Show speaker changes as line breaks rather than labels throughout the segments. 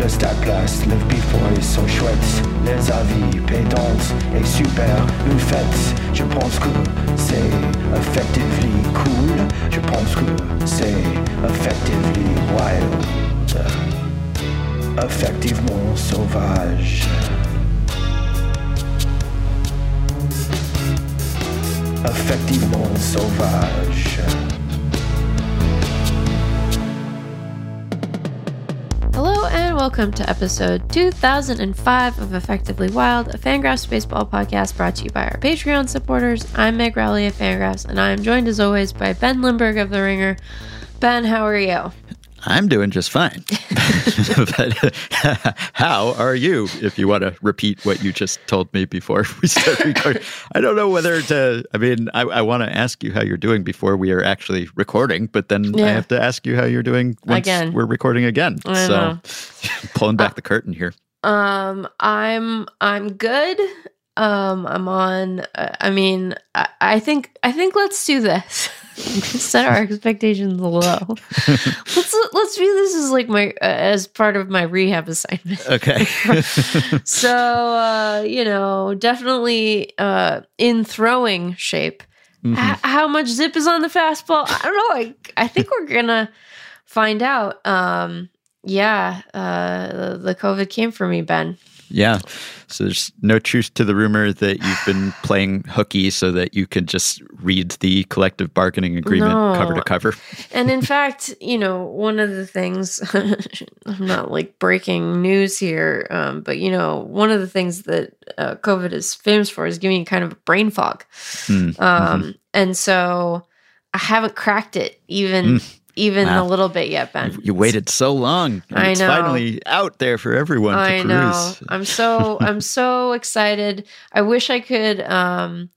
Le stade place, lève before ils sont chouettes. Les avis pédantes et super une fête. Je pense que c'est effectively cool. Je pense que c'est effectively wild. Effectivement sauvage. Effectivement sauvage.
Welcome to episode 2005 of Effectively Wild, a Fangraphs baseball podcast brought to you by our Patreon supporters. I'm Meg Rowley of Fangraphs, and I am joined as always by Ben Lindbergh of The Ringer. Ben, how are you?
I'm doing just fine. but how are you? If you want to repeat what you just told me before we start recording, I don't know whether to. I mean, I, I want to ask you how you're doing before we are actually recording, but then I have to ask you how you're doing once
Again.
we're recording again.
I
so,
know.
pulling back the curtain here.
Um, I'm I'm good. Um, I'm on. Uh, I mean, I, I think I think let's do this. Set our expectations low. let's let's view this as like my uh, as part of my rehab assignment.
Okay.
so uh, you know, definitely uh, in throwing shape.
Mhm.
H- how much zip is on the fastball? I don't know. I I think we're gonna find out. Um, yeah, uh, the COVID came for me, Ben.
Yeah. So there's no truth to the rumor that you've been playing hooky so that you can just read the collective bargaining agreement
No.
cover to cover.
And in fact, you know, one of the things I'm not like breaking news here, um, but you know, one of the things that uh, COVID is famous for is giving you kind of a brain fog.
Mm,
Um, And so I haven't cracked it even even
Wow.
a little bit yet, Ben.
You waited so long. and
I
it's
know.
finally out there for everyone
I
to
know.
peruse.
I'm so I'm so excited. I wish I could um,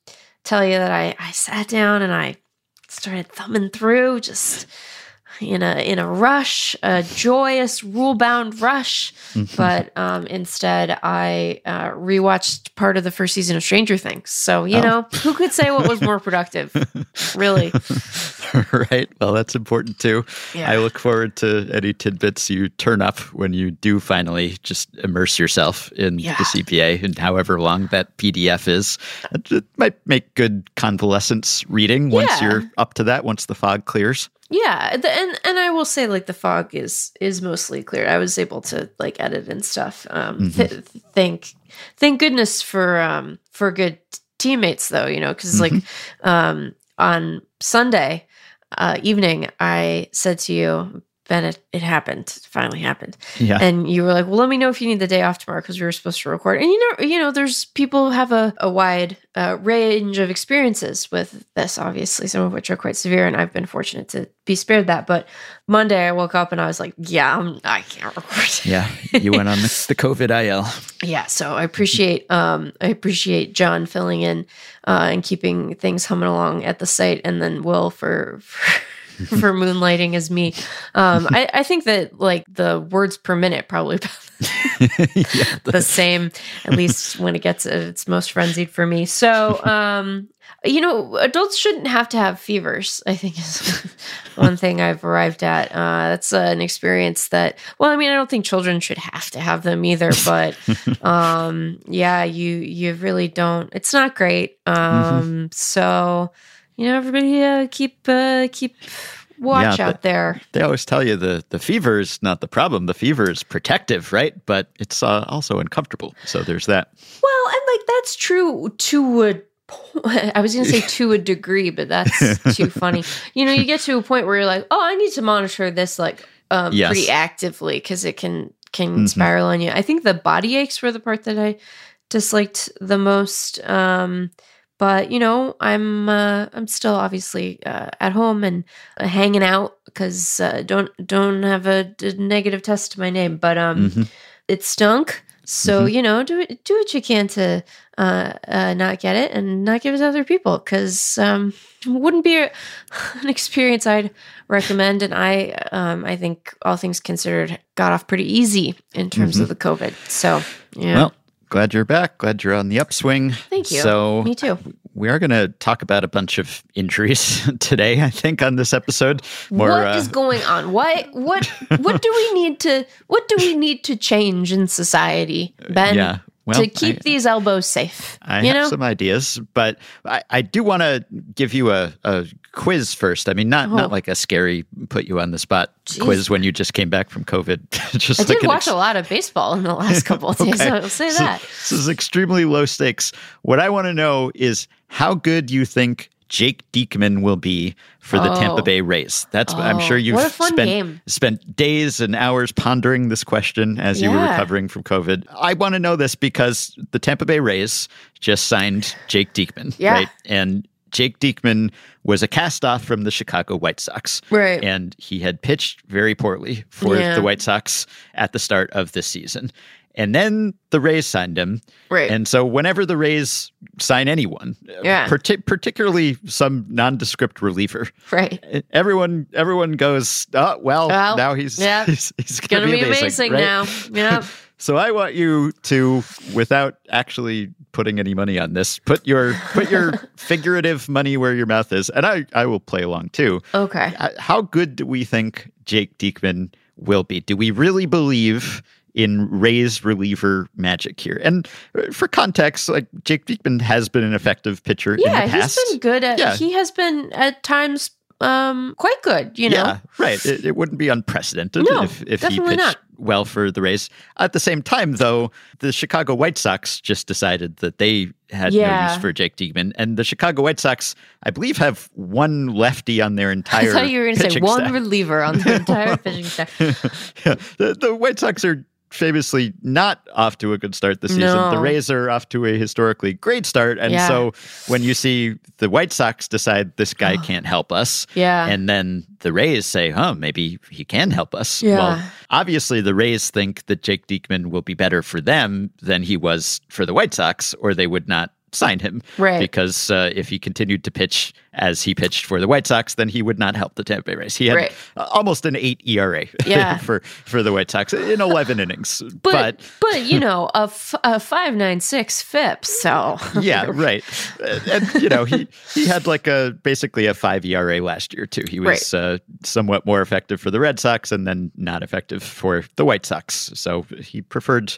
tell you that I I sat down and I started thumbing through just in a in a rush, a joyous rule bound rush.
Mm-hmm.
But um, instead, I uh, rewatched part of the first season of Stranger Things. So you
Oh.
know, who could say what was more productive? really?
right. Well, that's important too.
Yeah.
I look forward to any tidbits you turn up when you do finally just immerse yourself in
Yeah.
the CBA and however long that PDF is. It, it might make good convalescence reading once
Yeah.
you're up to that, once the fog clears.
Yeah, the, and and I will say like the fog is is mostly clear. I was able to like edit and stuff. Um, th- thank thank goodness for um for good teammates though. You know, because like um on Sunday uh, evening, I said to you, Ben, it, it happened. It finally happened.
Yeah.
And you were like, "Well, let me know if you need the day off tomorrow because we were supposed to record." And you know, you know, there's people who have a, a wide uh, range of experiences with this. Obviously, some of which are quite severe, and I've been fortunate to be spared that. But Monday, I woke up and I was like, "Yeah, I'm, I can't record."
yeah. You went on the, the COVID IL.
yeah. So I appreciate, um, I appreciate John filling in uh, and keeping things humming along at the site, and then Will for. for for moonlighting as me. Um I, I think that like the words per minute probably
yeah.
the same at least when it gets its most frenzied for me. So um you know adults shouldn't have to have fevers i think is one thing i've arrived at. Uh that's uh, an experience that well i mean i don't think children should have to have them either but um yeah you you really don't. It's not great. Um so you know everybody uh, keep uh keep watch
Yeah,
out there
They always tell you the, the fever is not the problem. The fever is protective, right? But it's uh, also uncomfortable. So there's that.
Well, and like that's true to a I was going to say to a degree, but that's too funny. You know, you get to a point where you're like, "Oh, I need to monitor this like um
Yes.
pretty actively because it can can
Mhm.
spiral on you." I think the body aches were the part that I disliked the most. Um but you know, I'm uh, I'm still obviously uh, at home and uh, hanging out because uh, don't don't have a negative test to my name, but um
Mhm. it
stunk. So you know, do it, do what you can to uh, uh, not get it and not give it to other people because um, it wouldn't be a, an experience I'd recommend. And I um, I think all things considered got off pretty easy in terms of the COVID. So yeah,
Well, glad you're back. Glad you're on the upswing.
Thank you.
So,
Me too.
we are going to talk about a bunch of injuries today, I think, on this episode. More,
What is
uh,
going on? What what what do we need to what do we need to change in society, Ben?
yeah. Well,
to keep
I-
these elbows safe.
I
you
have
know?
some ideas, but I, I do want to give you a, a quiz first. I mean, not
Oh.
not like a scary put you on the spot
Jeez.
quiz when you just came back from COVID. just
I
like
did watch
ex-
a lot of baseball in the last couple of days.
Okay.
I'll say
So-
that.
This is extremely low stakes. What I want to know is how good you think Jake Diekman will be for the
Oh.
Tampa Bay Rays. That's I'm
Oh,
sure you've
what a fun
spent
game.
spent days and hours pondering this question as you were recovering from COVID. I want to know this because the Tampa Bay Rays just signed Jake Diekman,
Yeah.
right? And Jake Diekman was a cast off from the Chicago White Sox.
Right.
And he had pitched very poorly for
Yeah.
the White Sox at the start of this season. And then the Rays signed him.
Right.
And so whenever the Rays sign anyone, uh,
Yeah.
parti- particularly some nondescript reliever,
Right.
everyone everyone goes, oh well,
Well,
now he's
yeah.
he's, he's gonna,
Gonna be amazing,
right?"
now. Yeah.
So I want you to, without actually putting any money on this, put your put your figurative money where your mouth is, and I I will play along too.
Okay.
Uh, How good do we think Jake Diekman will be? Do we really believe in Ray's reliever magic here? And uh, for context, like Jake Diekman has been an effective pitcher
Yeah,
in the past.
he's been good at
Yeah.
he has been at times um quite good, you know.
Yeah, right. It, it wouldn't be unprecedented
No,
if, if he
definitely
pitched
not.
well for the Rays. At the same time, though, the Chicago White Sox just decided that they had no use for Jake Diekman, and the Chicago White Sox, I believe, have one lefty on their
I
entire.
thought you were going to say one
staff.
reliever on the entire pitching staff.
yeah, the, the White Sox are famously not off to a good start this season. The Rays are off to a historically great start. And
Yeah.
so when you see the White Sox decide this guy can't help us,
Yeah.
and then the Rays say, huh, maybe he can help us.
Yeah.
Well, obviously the Rays think that Jake Diekman will be better for them than he was for the White Sox, or they would not sign him.
Right.
Because uh, if he continued to pitch as he pitched for the White Sox, then he would not help the Tampa Bay Rays. He had
Right.
almost an eight ERA
Yeah.
for, for the White Sox in 11 innings.
But
But,
but, you know, a, f- a 596 FIP, so
yeah, right. And, you know, he, he had like a basically a five ERA last year, too. He was uh, somewhat more effective for the Red Sox and then not effective for the White Sox. So he preferred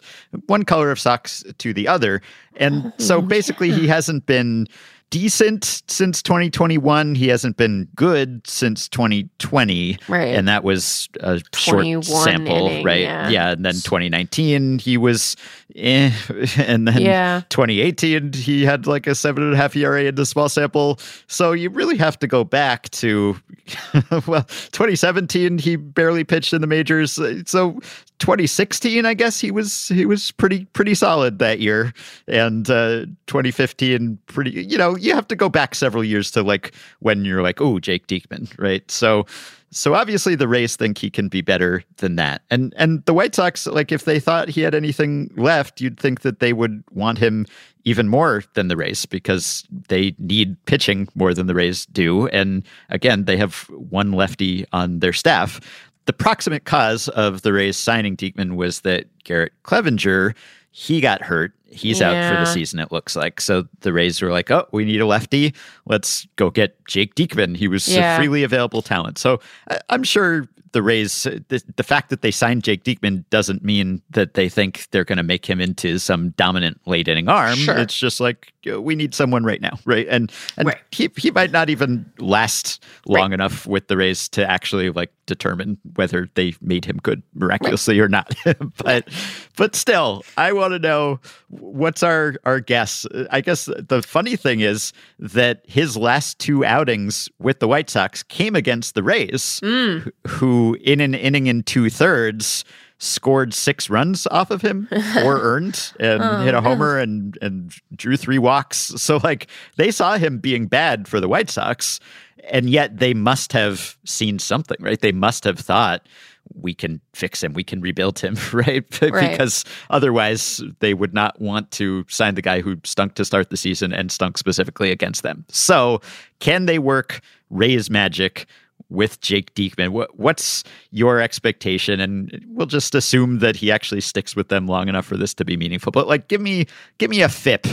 one color of socks to the other. And so basically, he hasn't been decent since 2021. He hasn't been good since 2020.
Right.
And that was a short sample,
inning,
right?
yeah.
And then 2019, he was, eh, and then
Yeah.
2018, he had like a seven and a half ERA in the small sample. So you really have to go back to, well, 2017, he barely pitched in the majors. So 2016, I guess he was he was pretty pretty solid that year, and uh, 2015, pretty. You know, you have to go back several years to like when you're like, oh, Jake Diekman, right? So. So obviously the Rays think he can be better than that. And and the White Sox like if they thought he had anything left, you'd think that they would want him even more than the Rays because they need pitching more than the Rays do. And again, they have one lefty on their staff. The proximate cause of the Rays signing Diekman was that Garrett Cleavinger, he got hurt. He's out for the season, it looks like. So the Rays were like, oh, we need a lefty. Let's go get Jake Diekman. He was
Yeah.
a freely available talent. So I- I'm sure the Rays, the, the fact that they signed Jake Diekman doesn't mean that they think they're going to make him into some dominant late inning arm.
Sure.
It's just like uh, we need someone right now, right? And and
Right.
he he might not even last long
Right.
enough with the Rays to actually like determine whether they made him good miraculously or not. but but still, I want to know what's our our guess. I guess the funny thing is that his last two outings with the White Sox came against the Rays,
Mm.
who in an inning and two thirds scored six runs off of him or earned and
Oh,
hit a homer and and drew three walks. So like they saw him being bad for the White Sox, and yet they must have seen something, right? They must have thought we can fix him, we can rebuild him, right?
Right.
because otherwise they would not want to sign the guy who stunk to start the season and stunk specifically against them. So can they work Ray's magic with Jake Diekman. What, what's your expectation? And we'll just assume that he actually sticks with them long enough for this to be meaningful. But like, give me give me a FIP.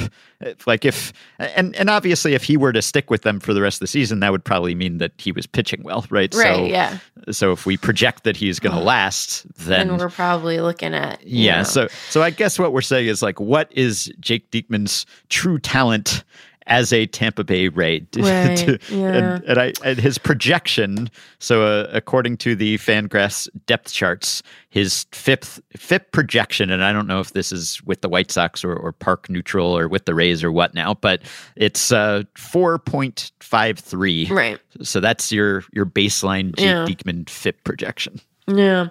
Like if and and obviously if he were to stick with them for the rest of the season, that would probably mean that he was pitching well, right?
Right.
So,
yeah.
So if we project that he's going to last, then
And we're probably looking at
yeah.
know,
So so I guess what we're saying is like, what is Jake Diekman's true talent as a Tampa Bay Ray?
Right, yeah.
and, and I and his projection. So uh, according to the Fangraphs depth charts, his fifth FIP projection, and I don't know if this is with the White Sox or, or park neutral or with the Rays or what now, but it's uh, four point five three.
right.
So that's your your baseline Jake
Yeah.
Diekman FIP projection.
Yeah.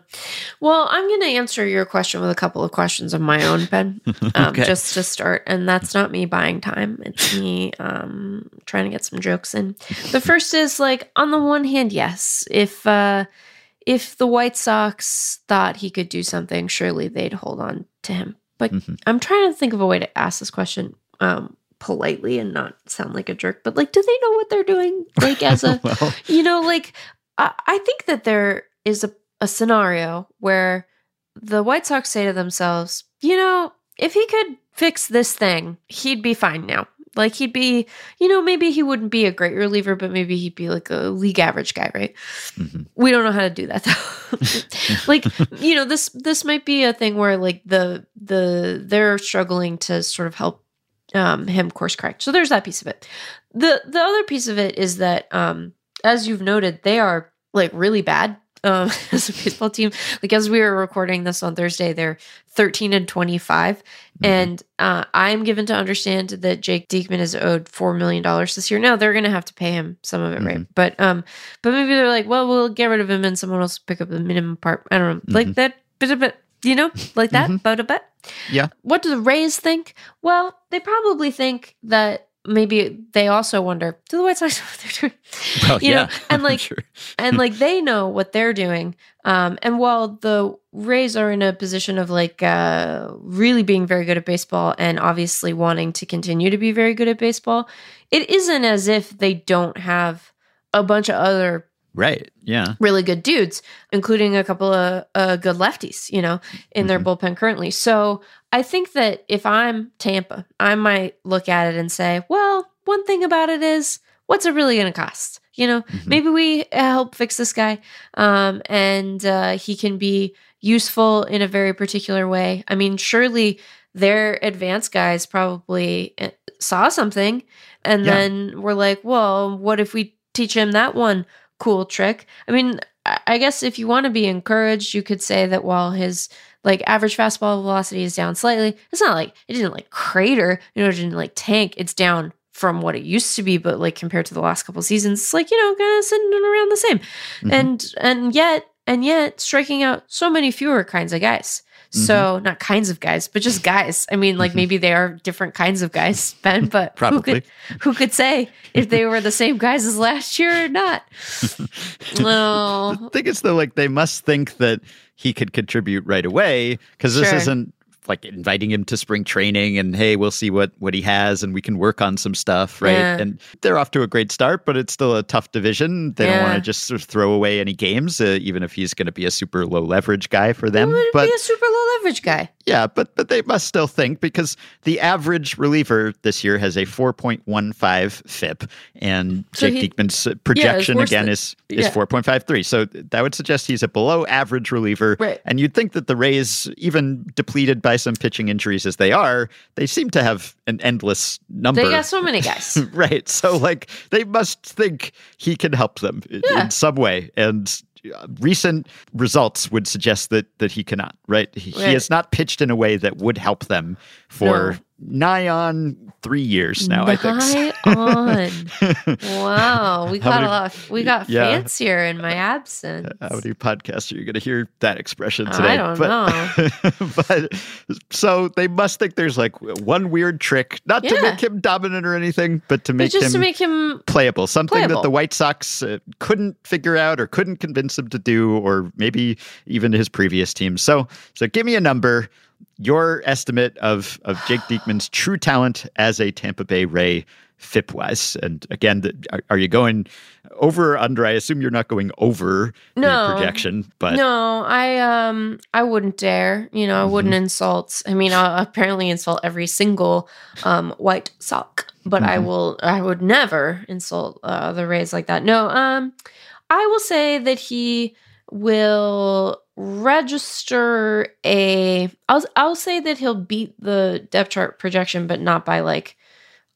Well, I'm going to answer your question with a couple of questions of my own, Ben, um,
Okay.
just to start. And that's not me buying time. It's me um, trying to get some jokes in. The first is like, on the one hand, yes. If, uh, if the White Sox thought he could do something, surely they'd hold on to him. But
Mhm.
I'm trying to think of a way to ask this question um, politely and not sound like a jerk. But like, do they know what they're doing? Like, as a
well,
you know, like I, I think that there is a, a scenario where the White Sox say to themselves, you know, if he could fix this thing, he'd be fine now. Like he'd be, you know, maybe he wouldn't be a great reliever, but maybe he'd be like a league average guy, right?
Mhm.
We don't know how to do that though. like, you know, this this might be a thing where like the the they're struggling to sort of help um him course correct. So there's that piece of it. The the other piece of it is that um as you've noted, they are like really bad um, as a baseball team. Like as we were recording this on Thursday, they're 13 and 25. And uh, I'm given to understand that Jake Diekman is owed $4 million this year. Now they're going to have to pay him some of it, right? But, um, but maybe they're like, well, we'll get rid of him and someone else will pick up the minimum part. I don't know. Like that, bit of it, you know, like that, but a bit.
Yeah.
What do the Rays think? Well, they probably think that maybe they also wonder, do the White Sox know what they're doing?
Well,
you
yeah,
know, and like
sure.
and like they know what they're doing. Um, and while the Rays are in a position of like uh, really being very good at baseball and obviously wanting to continue to be very good at baseball, it isn't as if they don't have a bunch of other
right. Yeah.
really good dudes, including a couple of uh, good lefties, you know, in their bullpen currently. So I think that if I'm Tampa, I might look at it and say, well, one thing about it is, what's it really going to cost? You know, maybe we help fix this guy, um, and uh, he can be useful in a very particular way. I mean, surely their advanced guys probably uh, saw something, and
Yeah.
then we're like, well, what if we teach him that one cool trick? I mean, I guess if you want to be encouraged, you could say that while his like average fastball velocity is down slightly, it's not like it didn't like crater, you know, it didn't like tank. It's down from what it used to be, but like compared to the last couple seasons, it's like, you know, kind of sitting around the same. Mm-hmm. And and yet and yet striking out so many fewer kinds of guys. So mm-hmm. not kinds of guys, but just guys. I mean, like mm-hmm. maybe they are different kinds of guys, Ben, but who could who could say if they were the same guys as last year or not? Oh,
The thing is, though, like they must think that he could contribute right away because this
Sure.
isn't like inviting him to spring training and hey, we'll see what what he has and we can work on some stuff, right?
Yeah.
And they're off to a great start, but it's still a tough division. They don't want to just sort of throw away any games, uh, even if he's going to be a super low leverage guy for them. But
be a super low leverage guy.
yeah, but but they must still think because the average reliever this year has a 4.15 FIP, and
So
Jake
he-
Diekman's projection
worse
again
than-
is is
yeah.
4.53. So that would suggest he's a below average reliever.
Right.
And you'd think that the Rays, even depleted by some pitching injuries as they are, they seem to have an endless number.
They got so many guys.
right. So like they must think he can help them
Yeah.
in some way, and. uh, Recent results would suggest that that he cannot. Right, he, he has not pitched in a way that would help them for nigh on three years now. I think.
Nigh on. Wow, we got
many-
a lot. We got
Yeah.
fancier in my absence.
How many podcasts are you going to hear that expression today?
I don't
but, but so they must think there's like one weird trick, not to make him dominant or anything, but to
But
make
just
him
to make him
playable. Something that the White Sox uh, couldn't figure out or couldn't convince him to do, or maybe even his previous team. So, so give me a number. Your estimate of of Jake Diekman's true talent as a Tampa Bay Ray FIP wise. And again, the, are, are, you going over or under? I assume you're not going over
no,
the projection, but
no, I um I wouldn't dare. You know, I mm-hmm. wouldn't insult. I mean, I'll apparently insult every single um White sock, but mm-hmm. I will. I would never insult uh, the Rays like that. No, um, I will say that he will register a I'll I'll say that he'll beat the depth chart projection but not by like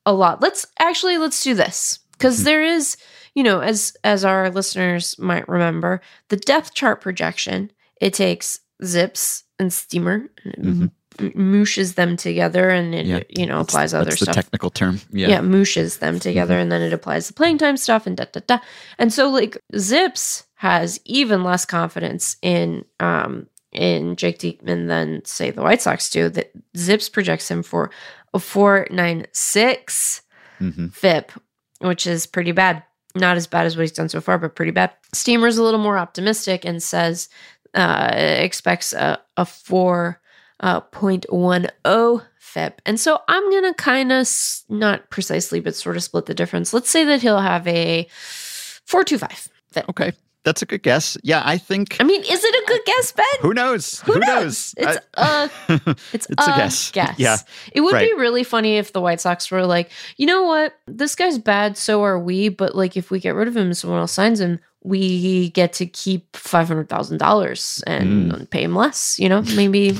a lot. Let's actually let's do this cuz hmm. there is, you know, as as our listeners might remember, the depth chart projection, it takes ZiPS and steamer mm-hmm. Mooshes them together and it yeah. you know applies
that's,
other
that's
stuff.
the technical term. Yeah.
Yeah, mooshes them together mm-hmm. and then it applies the playing time stuff and da da da. And so like ZiPS has even less confidence in um, in Jake Diekman than say the White Sox do. That ZiPS projects him for a four nine six mm-hmm. FIP, which is pretty bad. Not as bad as what he's done so far, but pretty bad. Steamer's a little more optimistic and says uh, expects a, a four uh, 0.10 FIP. And so I'm going to kind of, not precisely, but sort of split the difference. Let's say that he'll have a 425 FIP.
Okay that's a good guess. Yeah, I think.
I mean, is it a good guess, Ben?
Who knows?
Who, Who knows? knows? It's I, a it's, it's a, a, guess. guess.
Yeah,
it would right. be really funny if the White Sox were like, you know what, this guy's bad, so are we. But like, if we get rid of him and someone else signs him, we get to keep five hundred thousand dollars and mm. pay him less. You know, maybe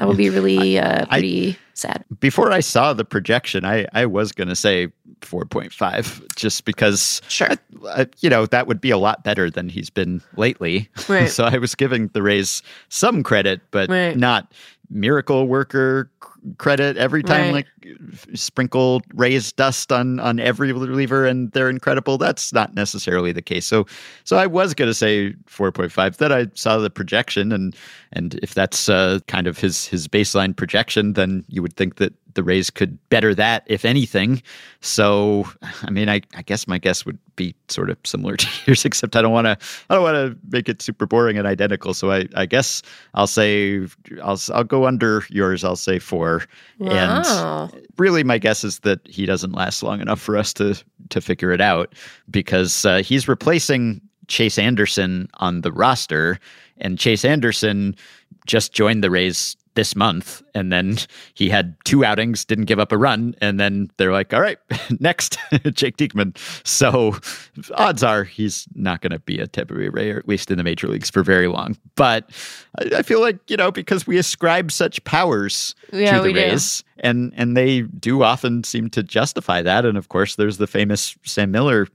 that would be really uh, pretty. I, sad.
Before I saw the projection, I, I was going to say 4.5 just because,
sure. I,
I, you know, that would be a lot better than he's been lately.
Right.
so I was giving the Rays some credit, but right. not miracle worker credit every time right. like sprinkle raised dust on on every reliever and they're incredible that's not necessarily the case so so i was going to say 4.5 then i saw the projection and and if that's uh, kind of his his baseline projection then you would think that the Rays could better that, if anything. So, I mean, I, I guess my guess would be sort of similar to yours, except I don't want to I don't want to make it super boring and identical. So I, I guess I'll say I'll I'll go under yours. I'll say four.
Wow.
And really, my guess is that he doesn't last long enough for us to to figure it out because uh, he's replacing Chase Anderson on the roster, and Chase Anderson just joined the Rays this month. And then he had two outings, didn't give up a run. And then they're like, all right, next, Jake Diekman. So odds are he's not going to be a Bay Ray, or at least in the major leagues, for very long. But I, I feel like, you know, because we ascribe such powers yeah, to the Rays, do. and, and they do often seem to justify that. And of course, there's the famous Sam Miller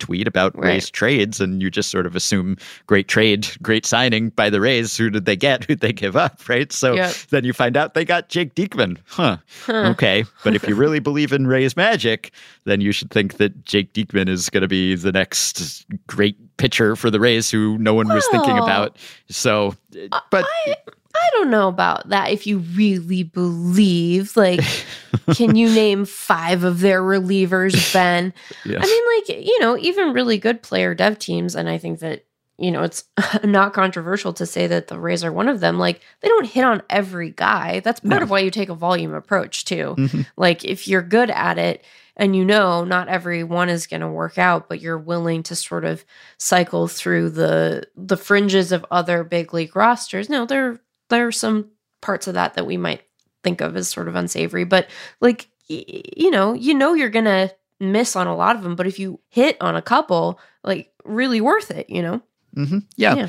tweet about right. Rays trades, and you just sort of assume great trade, great signing by the Rays. Who did they get? Who'd they give up? Right. So yep. then you find out they got Jake Diekman. Huh. huh. Okay. But if you really believe in Rays magic, then you should think that Jake Diekman is going to be the next great pitcher for the Rays who no one well, was thinking about. So, but.
I, I don't know about that. If you really believe, like, can you name five of their relievers, Ben? I mean, like, you know, even really good player dev teams, and I think that, you know, it's not controversial to say that the Rays are one of them. Like, they don't hit on every guy. That's part no. of why you take a volume approach, too. Mm-hmm. Like, if you're good at it, and you know not every one is going to work out but you're willing to sort of cycle through the the fringes of other big league rosters no there there are some parts of that that we might think of as sort of unsavory, but like, you know, you know, you're going to miss on a lot of them, but if you hit on a couple, like really worth it, you know?
Mm-hmm. Yeah. yeah.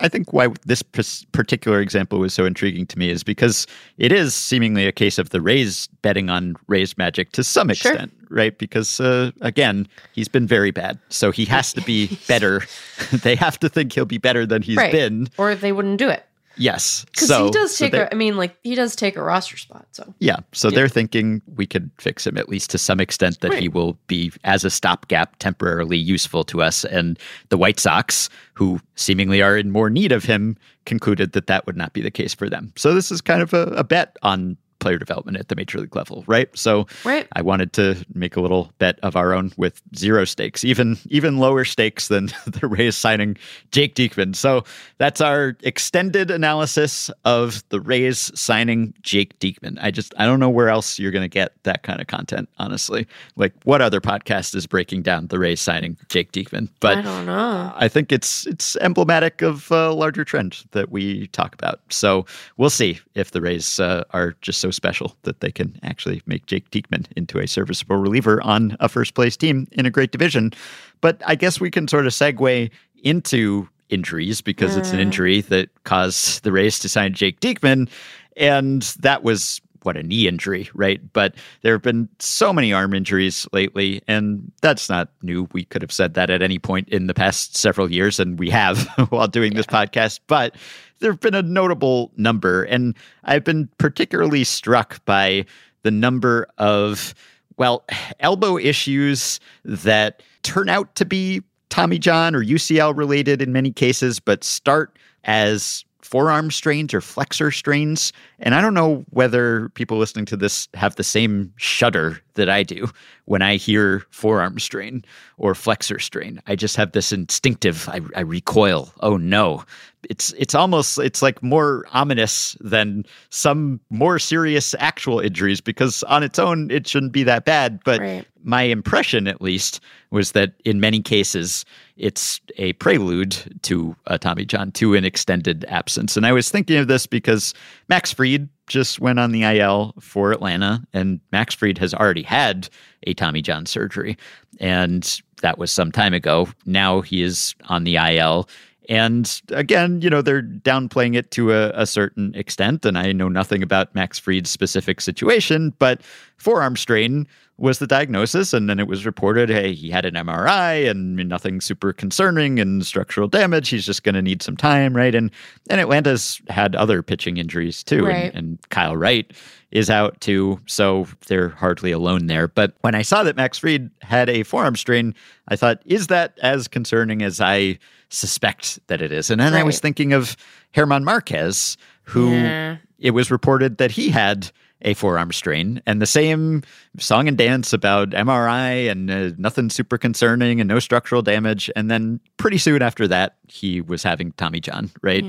I think why this particular example was so intriguing to me is because it is seemingly a case of the Rays betting on Rays magic to some extent, sure. right? Because uh, again, he's been very bad, so he has to be better. they have to think he'll be better than he's right. been,
or they wouldn't do it.
Yes.
Because so, he does take so a, I mean, like, he does take a roster spot. So,
yeah. So yeah. they're thinking we could fix him at least to some extent that right. he will be, as a stopgap, temporarily useful to us. And the White Sox, who seemingly are in more need of him, concluded that that would not be the case for them. So this is kind of a, a bet on player development at the major league level, right? So
Right.
I wanted to make a little bet of our own with zero stakes, even even lower stakes than the Rays signing Jake Diekman. So that's our extended analysis of the Rays signing Jake Diekman. I just I don't know where else you're going to get that kind of content, honestly. Like what other podcast is breaking down the Rays signing Jake Diekman? But
I don't know.
I think it's it's emblematic of a larger trend that we talk about. So we'll see if the Rays uh, are just so special that they can actually make Jake Diekman into a serviceable reliever on a first place team in a great division. But I guess we can sort of segue into injuries because it's an mm. injury that caused the Rays to sign Jake Diekman, and that was what a knee injury, right? But there have been so many arm injuries lately, and that's not new. We could have said that at any point in the past several years, and we have while doing this podcast. But there have been a notable number, and I've been particularly struck by the number of, well, elbow issues that turn out to be Tommy John or UCL related in many cases, but start as forearm strains or flexor strains. And I don't know whether people listening to this have the same shudder that I do when I hear forearm strain or flexor strain. I just have this instinctive, I, I recoil. Oh no. It's it's almost it's like more ominous than some more serious actual injuries because on its own it shouldn't be that bad. But
Right.
my impression at least was that in many cases it's a prelude to a Tommy John to an extended absence. And I was thinking of this because Max Fried just went on the IL for Atlanta and Max Fried has already had a Tommy John surgery and that was some time ago. Now he is on the IL and again, you know, they're downplaying it to a, a, certain extent. And I know nothing about Max Fried's specific situation, but forearm strain was the diagnosis. And then it was reported hey, he had an MRI and nothing super concerning and structural damage. He's just going to need some time, right? And, and Atlanta's had other pitching injuries too.
Right.
And, and Kyle Wright is out too. So they're hardly alone there. But when I saw that Max Fried had a forearm strain, I thought, is that as concerning as I suspect that it is? And then I was thinking of Germán Márquez, who
Yeah.
it was reported that he had a forearm strain and the same song and dance about MRI and uh, nothing super concerning and no structural damage. And then pretty soon after that, he was having Tommy John, right?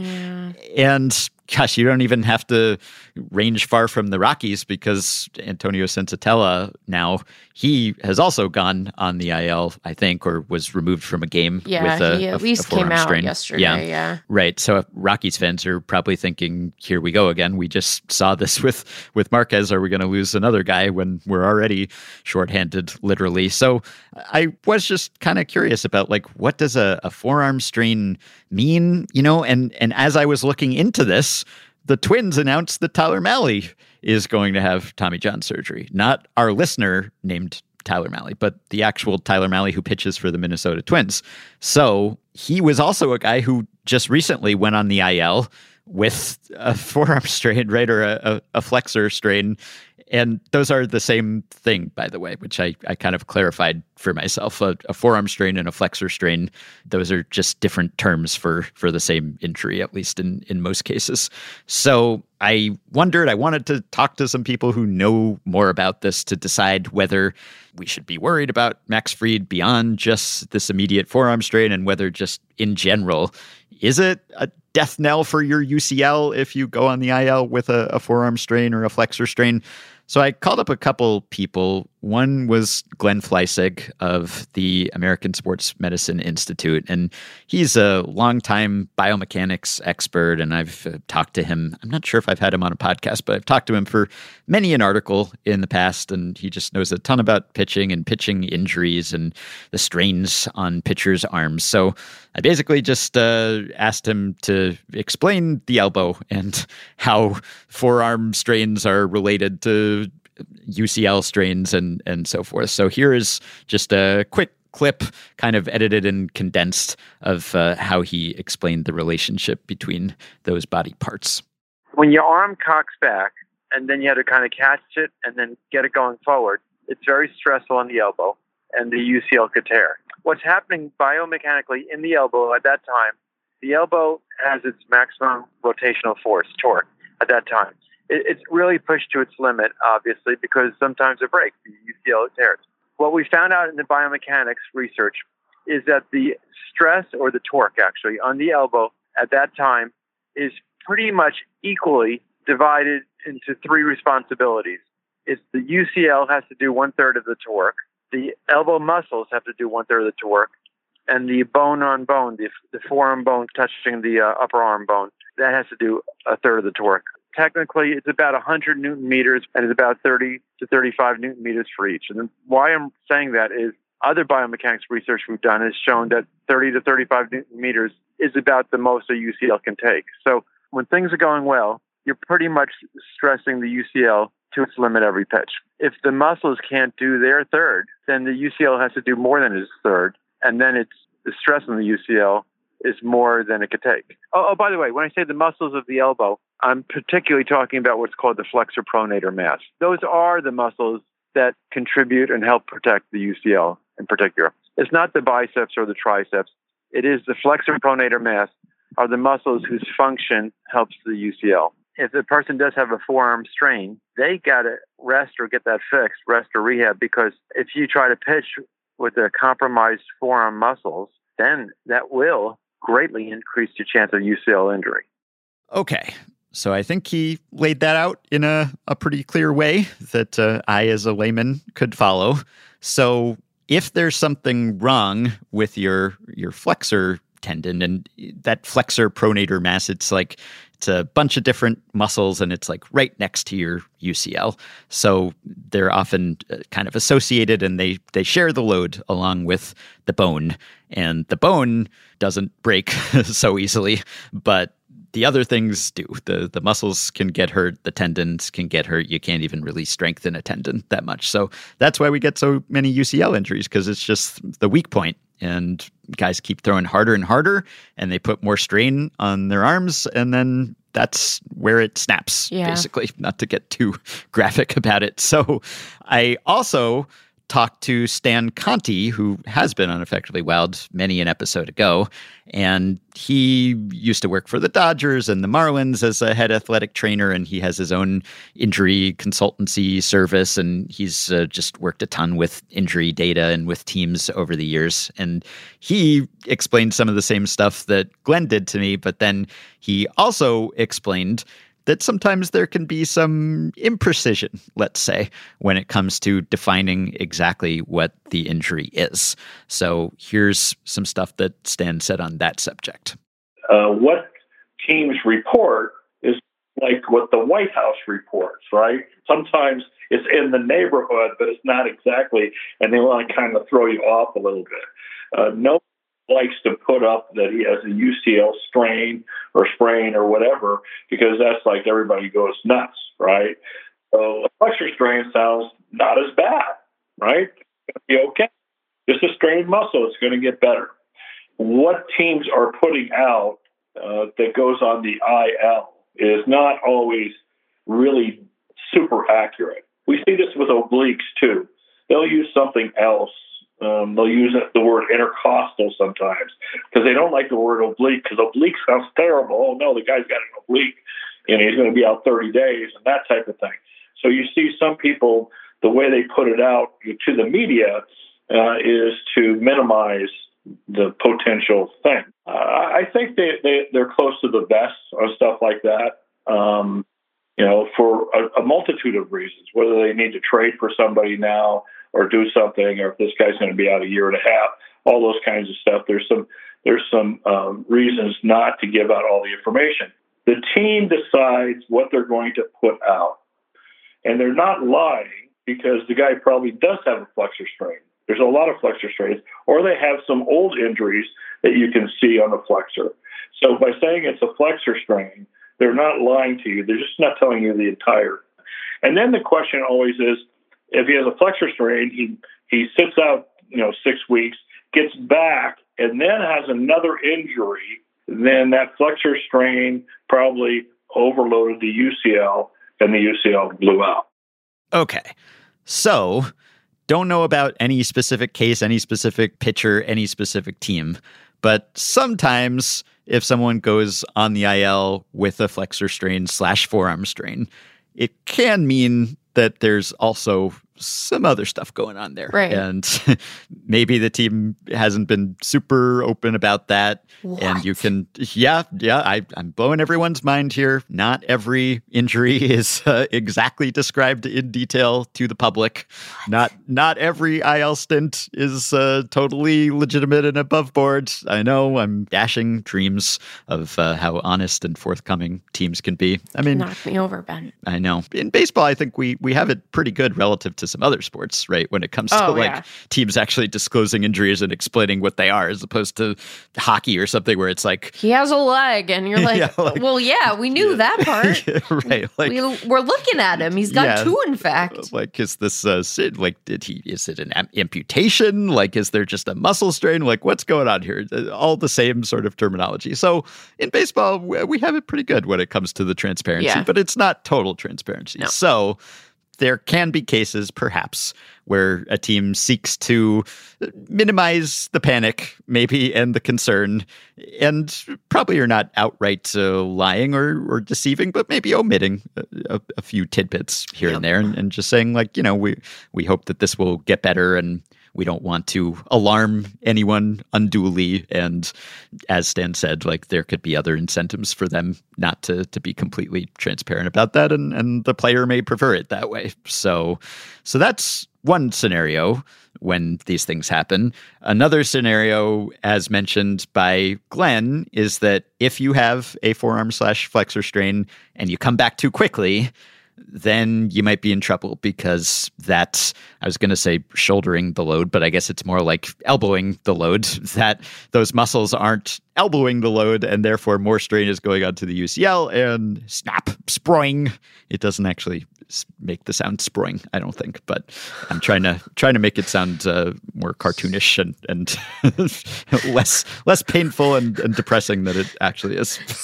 And gosh, you don't even have to range far from the Rockies because Antonio Senzatela now he has also gone on the IL, I think, or was removed from a game.
Yeah,
with a,
he at
a
least came out
strain.
yesterday.
Yeah.
Yeah.
Right. So uh, Rockies fans are probably thinking, here we go again. We just saw this with with Márquez. Are we going to lose another guy when we're already shorthanded, literally? So I was just kind of curious about like what does a, a forearm strain mean? You know, and and as I was looking into this, the Twins announced that Tyler Mahle is going to have Tommy John surgery. Not our listener named Tyler Mahle, but the actual Tyler Mahle who pitches for the Minnesota Twins. So he was also a guy who just recently went on the IL with a forearm strain, right, or a, a, a flexor strain. And those are the same thing, by the way, which I, I kind of clarified for myself. A, a forearm strain and a flexor strain, those are just different terms for for the same injury, at least in, in most cases. So I wondered, I wanted to talk to some people who know more about this to decide whether we should be worried about Max Fried beyond just this immediate forearm strain and whether just in general, is it a death knell for your UCL if you go on the IL with a, a forearm strain or a flexor strain? So I called up a couple people. One was Glenn Fleisig of the American Sports Medicine Institute, and he's a longtime biomechanics expert. And I've uh, talked to him. I'm not sure if I've had him on a podcast, but I've talked to him for many an article in the past, and he just knows a ton about pitching and pitching injuries and the strains on pitchers' arms. So I basically just uh, asked him to explain the elbow and how forearm strains are related to UCL strains and and so forth. So here is just a quick clip, kind of edited and condensed, of uh, how he explained the relationship between those body parts.
When your arm cocks back and then you have to kind of catch it and then get it going forward, it's very stressful on the elbow and the UCL could tear. What's happening biomechanically in the elbow at that time, the elbow has its maximum rotational force, torque, at that time. It, it's really pushed to its limit, obviously, because sometimes it breaks, the UCL tears. What we found out in the biomechanics research is that the stress or the torque actually on the elbow at that time is pretty much equally divided into three responsibilities. It's the UCL has to do one third of the torque, the elbow muscles have to do one third of the torque, and the bone on bone, the, the forearm bone touching the uh, upper arm bone, that has to do a third of the torque. Technically, it's about 100 newton meters and it's about 30 to 35 newton meters for each. And why I'm saying that is other biomechanics research we've done has shown that 30 to 35 newton meters is about the most a UCL can take. So when things are going well, you're pretty much stressing the UCL to its limit every pitch. If the muscles can't do their third, then the UCL has to do more than its third, and then it's the stress on the UCL is more than it could take. Oh, oh, by the way, when I say the muscles of the elbow, I'm particularly talking about what's called the flexor pronator mass. Those are the muscles that contribute and help protect the UCL in particular. It's not the biceps or the triceps. It is the flexor pronator mass are the muscles whose function helps the UCL. If the person does have a forearm strain, they got to rest or get that fixed, rest or rehab, because if you try to pitch with the compromised forearm muscles, then that will greatly increase your chance of UCL injury.
Okay. So I think he laid that out in a, a pretty clear way that uh, I, as a layman, could follow. So if there's something wrong with your your flexor tendon and that flexor pronator mass, it's like it's a bunch of different muscles and it's like right next to your UCL. So they're often uh, kind of associated and they they share the load along with the bone. And the bone doesn't break so easily, but the other things do. The the muscles can get hurt, the tendons can get hurt. You can't even really strengthen a tendon that much. So that's why we get so many UCL injuries because it's just the weak point and guys keep throwing harder and harder and they put more strain on their arms and then that's where it snaps yeah. basically not to get too graphic about it so i also talked to Stan Conti, who has been on Effectively Wild many an episode ago. And he used to work for the Dodgers and the Marlins as a head athletic trainer. And he has his own injury consultancy service. And he's uh, just worked a ton with injury data and with teams over the years. And he explained some of the same stuff that Glenn did to me. But then he also explained that sometimes there can be some imprecision, let's say, when it comes to defining exactly what the injury is. So here's some stuff that Stan said on that subject.
Uh, what teams report is like what the White House reports, right? Sometimes it's in the neighborhood, but it's not exactly, and they want to kind of throw you off a little bit. Uh, no likes to put up that he has a UCL strain or sprain or whatever because that's like everybody goes nuts, right? So a flexor strain sounds not as bad, right? It's be okay. Just a strained muscle. It's going to get better. What teams are putting out uh, that goes on the IL is not always really super accurate. We see this with obliques too. They'll use something else um, they'll use the word intercostal sometimes because they don't like the word oblique because oblique sounds terrible. Oh no, the guy's got an oblique and he's going to be out 30 days and that type of thing. So you see some people, the way they put it out to the media uh, is to minimize the potential thing. Uh, I think they, they, they're close to the vest on stuff like that. Um, you know, for a, a multitude of reasons, whether they need to trade for somebody now or do something, or if this guy's going to be out a year and a half, all those kinds of stuff. There's some there's some um, reasons not to give out all the information. The team decides what they're going to put out, and they're not lying because the guy probably does have a flexor strain. There's a lot of flexor strains, or they have some old injuries that you can see on the flexor. So by saying it's a flexor strain, they're not lying to you. They're just not telling you the entire. And then the question always is, if he has a flexor strain, he he sits out, you know, six weeks, gets back, and then has another injury. Then that flexor strain probably overloaded the UCL, and the UCL blew out.
Okay, so don't know about any specific case, any specific pitcher, any specific team. But sometimes if someone goes on the IL with a flexor strain slash forearm strain, it can mean that there's also some other stuff going on there.
Right.
And maybe the team hasn't been super open about that. And you can, yeah, yeah, I, I'm blowing everyone's mind here. Not every injury is uh, exactly described in detail to the public. Not not every IL stint is uh, totally legitimate and above board. I know I'm dashing dreams of uh, how honest and forthcoming teams can be. I mean,
Knock me over, Ben.
I know. In baseball, I think we we have it pretty good relative to some other sports, right? When it comes to
Oh,
like
yeah.
teams actually disclosing injuries and explaining what they are, as opposed to hockey or something where it's like,
He has a leg, and you're like,
Yeah, like-
well, yeah, we knew that part.
right? Like,
we, we're looking at him. He's got
Yeah.
two, in fact.
like is this uh, like did he is it an am- amputation? Like is there just a muscle strain? Like what's going on here? Uh, All the same sort of terminology. So in baseball, we have it pretty good when it comes to the transparency,
Yeah.
but it's not total transparency.
No.
So there can be cases, perhaps, where a team seeks to minimize the panic, maybe, and the concern, and probably are not outright uh, lying or, or deceiving, but maybe omitting a, a, a few tidbits here
Yep.
and there, and, and just saying like, you know, we we hope that this will get better, and we don't want to alarm anyone unduly. And as Stan said, like there could be other incentives for them not to to be completely transparent about that, and and the player may prefer it that way. So, so that's one scenario when these things happen. Another scenario, as mentioned by Glenn, is that if you have a forearm slash flexor strain and you come back too quickly, then you might be in trouble because that's I was going to say shouldering the load, but I guess it's more like elbowing the load. That those muscles aren't elbowing the load, and therefore more strain is going onto the UCL and snap, sproing. It doesn't actually make the sound spring. I don't think, but I'm trying to trying to make it sound uh, more cartoonish and and less less painful and, and depressing than it actually is.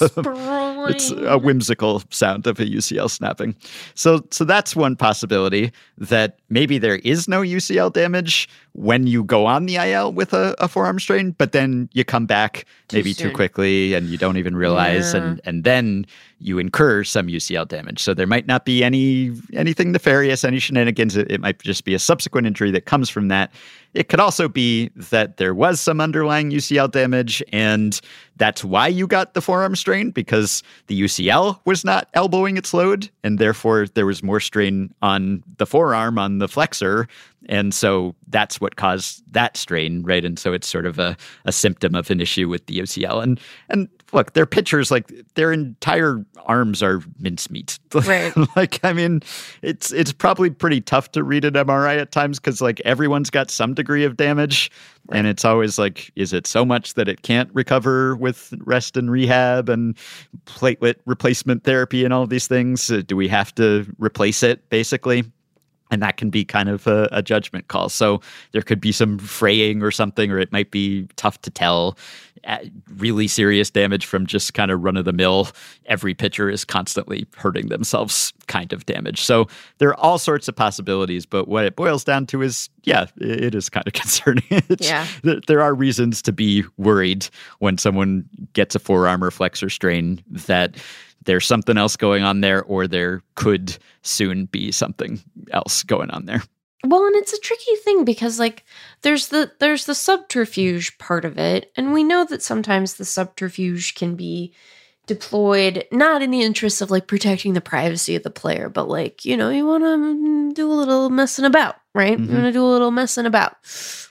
it's a whimsical sound of a UCL snapping. So so that's one possibility that maybe there is no UCL damage when you go on the IL with a, a forearm strain, but then you come back maybe too quickly and you don't even realize
Yeah.
and and then you incur some UCL damage. So there might not be any anything nefarious, any shenanigans. It, it might just be a subsequent injury that comes from that. It could also be that there was some underlying UCL damage, and that's why you got the forearm strain because the UCL was not elbowing its load, and therefore there was more strain on the forearm, on the flexor. And so that's what caused that strain, right? And so it's sort of a, a symptom of an issue with the UCL. And and look, their pitchers, like their entire arms are mincemeat.
Right.
like, I mean, it's it's probably pretty tough to read an MRI at times because like everyone's got some degree of damage. And it's always like, is it so much that it can't recover with rest and rehab and platelet replacement therapy and all these things? Uh, do we have to replace it basically? and that can be kind of a, a judgment call. So there could be some fraying or something, or it might be tough to tell. Really serious damage from just kind of run of the mill. Every pitcher is constantly hurting themselves, kind of damage. So there are all sorts of possibilities, but what it boils down to is, yeah, it it is kind of concerning.
Yeah.
there are reasons to be worried when someone gets a forearm or flexor strain that there's something else going on there, or there could soon be something else going on there.
Well, and it's a tricky thing because like there's the there's the subterfuge part of it, and we know that sometimes the subterfuge can be deployed not in the interest of like protecting the privacy of the player, but like, you know, you want to do a little messing about, right?
Mhm.
You want to do a little messing about.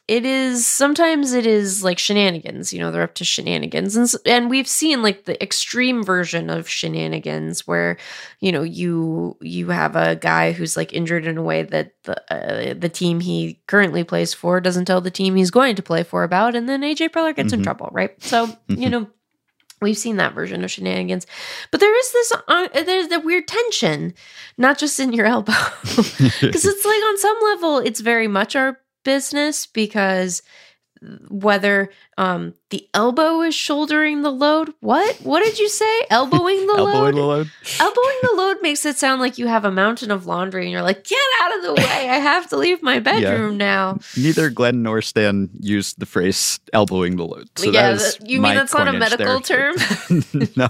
It is sometimes it is like shenanigans, you know, they're up to shenanigans. And and we've seen like the extreme version of shenanigans where you know you you have a guy who's like injured in a way that the uh, the team he currently plays for doesn't tell the team he's going to play for about and then AJ Preller gets in
Mhm.
trouble right so you know we've seen that version of shenanigans. But there is this uh, there's the weird tension not just in your elbow. Because it's like on some level it's very much our business because whether um the elbow is shouldering the load. What? What did you say? Elbowing the
Elbowing
load?
the load.
Elbowing the load makes it sound like you have a mountain of laundry and you're like, get out of the way. I have to leave my bedroom now.
Neither Glenn nor Stan used the phrase elbowing the load. So
yeah,
that-
you mean that's not a medical
there.
term?
no.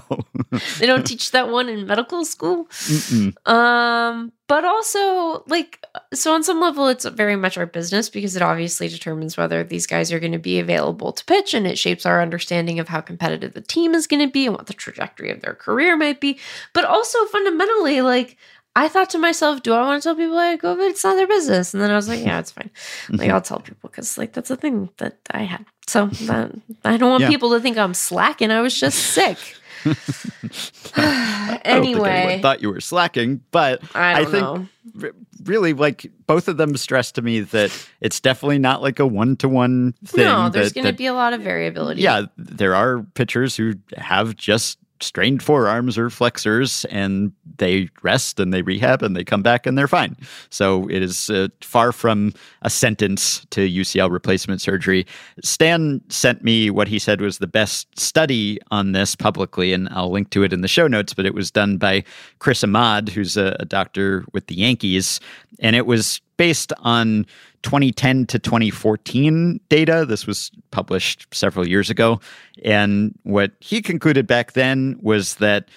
they don't teach that one in medical school.
Mm-mm.
Um, but also like so on some level it's very much our business because it obviously determines whether these guys are going to be available to pitch and it shapes our understanding of how competitive the team is going to be and what the trajectory of their career might be. But also fundamentally like I thought to myself, do I want to tell people I have COVID? It's not their business. And then I was like, yeah, it's fine. Like, I'll tell people because, like, that's a thing that I had. So that, I don't want
Yeah.
people to think I'm slacking. I was just sick.
I
anyway,
thought you were slacking, but
I don't
think r- really like both of them stressed to me that it's definitely not like a one to one thing.
No, there's going to be a lot of variability.
Yeah, there are pitchers who have just strained forearms or flexors and they rest and they rehab and they come back and they're fine. So it is uh, far from a sentence to UCL replacement surgery. Stan sent me what he said was the best study on this publicly, and I'll link to it in the show notes. But it was done by Chris Ahmad, who's a, a doctor with the Yankees, and it was based on 2010 to 2014 data. This was published several years ago. And what he concluded back then was that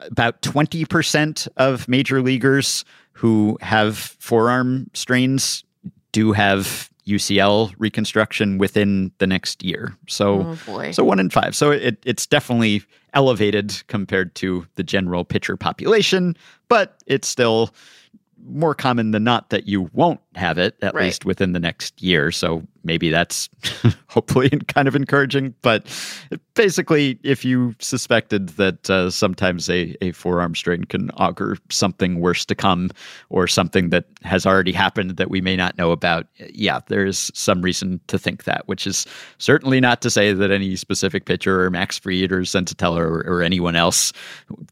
about 20% of major leaguers who have forearm strains do have UCL reconstruction within the next year. So
Oh
so one in five. So it, it's definitely elevated compared to the general pitcher population, but it's still more common than not that you won't have it at
Right.
least within the next year. So maybe that's hopefully kind of encouraging. But basically, if you suspected that uh, sometimes a, a forearm strain can augur something worse to come or something that has already happened that we may not know about, yeah, there's some reason to think that, which is certainly not to say that any specific pitcher or Max Fried or Senzatela or, or anyone else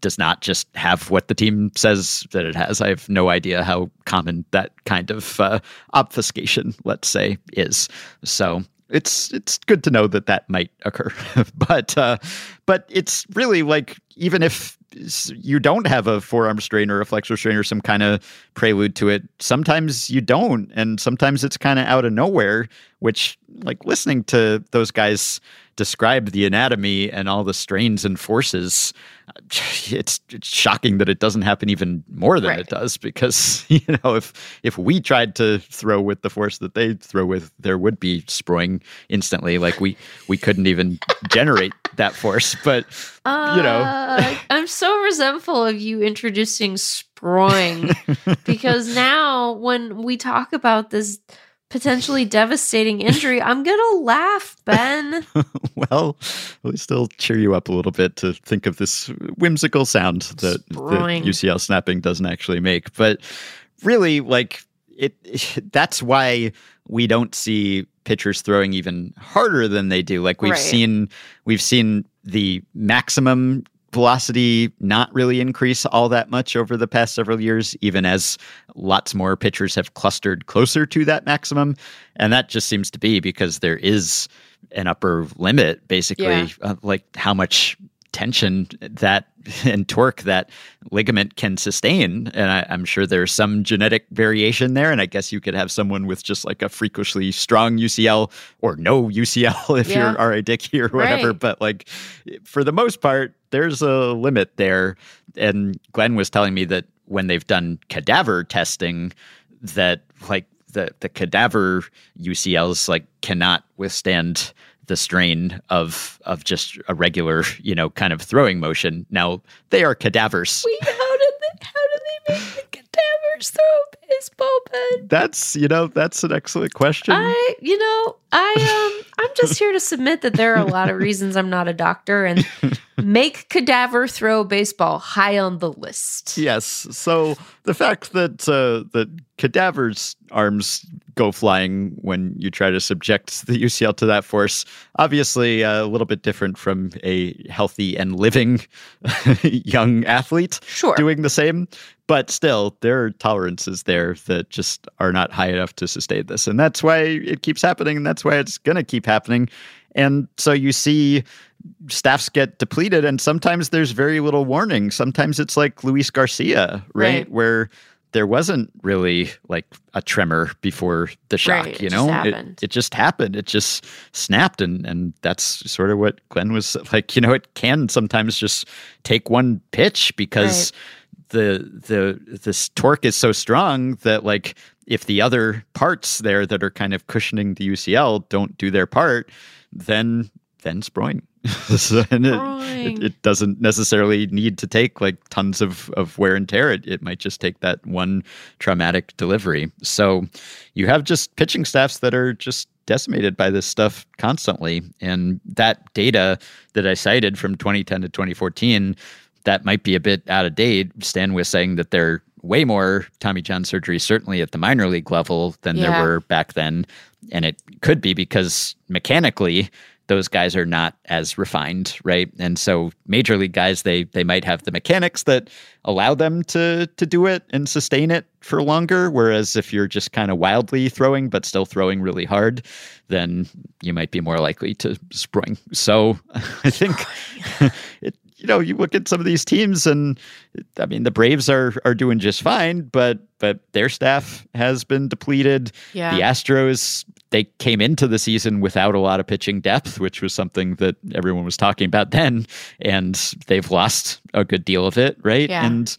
does not just have what the team says that it has. I have no idea how common that kind of uh, obfuscation, let's say, is. So it's it's good to know that that might occur, but uh, but it's really like even if you don't have a forearm strain or a flexor strain or some kind of prelude to it, sometimes you don't, and sometimes it's kind of out of nowhere. Which like listening to those guys describe the anatomy and all the strains and forces, it's, it's shocking that it doesn't happen even more than
Right.
it does because you know if if we tried to throw with the force that they throw with there would be sproing instantly like we we couldn't even generate that force but you know.
Uh, I'm so resentful of you introducing sproing because now when we talk about this potentially devastating injury, I'm gonna laugh, Ben.
well we still cheer you up a little bit to think of this whimsical sound that. UCL snapping doesn't actually make but really like it that's why we don't see pitchers throwing even harder than they do like we've
Right.
seen we've seen the maximum velocity not really increase all that much over the past several years even as lots more pitchers have clustered closer to that maximum and that just seems to be because there is an upper limit basically
Yeah.
uh, like how much tension that and torque that ligament can sustain and I, i'm sure there's some genetic variation there and i guess you could have someone with just like a freakishly strong ucl or no ucl if
Yeah.
you're ra dickey or whatever
Right.
but like for the most part there's a limit there and glenn was telling me that when they've done cadaver testing that like the the cadaver UCLs like cannot withstand the strain of of just a regular you know kind of throwing motion. Now they are cadavers.
Wait, how did they how did they make the cadavers throw a baseball Ben?
That's you know that's an excellent question.
I, you know, I um, I'm just here to submit that there are a lot of reasons I'm not a doctor, and make cadaver throw baseball high on the list.
Yes. So the fact that uh, that cadavers' arms go flying when you try to subject the UCL to that force, obviously uh, a little bit different from a healthy and living young athlete
Sure.
doing the same. But still, there are tolerances there that just are not high enough to sustain this. And that's why it keeps happening. And that's why it's going to keep happening. And so you see staffs get depleted and sometimes there's very little warning. Sometimes it's like Luis Garcia, right?
Right.
Where there wasn't really like a tremor before the shock,
Right,
you know?
happened.
It, it just happened. It just snapped and and that's sort of what Glenn was like, you know, it can sometimes just take one pitch because the the this torque is so strong that like if the other parts there that are kind of cushioning the UCL don't do their part, then then sproing. And it, it, it doesn't necessarily need to take like tons of, of wear and tear. It, it might just take that one traumatic delivery. So you have just pitching staffs that are just decimated by this stuff constantly. And that data that I cited from 2010 to 2014, that might be a bit out of date. Stan was saying that there are way more Tommy John surgeries, certainly at the minor league level, than
Yeah.
there were back then. And it could be because mechanically, those guys are not as refined, right? And so major league guys, they they might have the mechanics that allow them to to do it and sustain it for longer. Whereas if you're just kind of wildly throwing but still throwing really hard, then you might be more likely to spring. So I think it you know, you look at some of these teams and I mean the Braves are are doing just fine, but but their staff has been depleted.
Yeah.
The Astros, they came into the season without a lot of pitching depth, which was something that everyone was talking about then, and they've lost a good deal of it, right?
Yeah.
And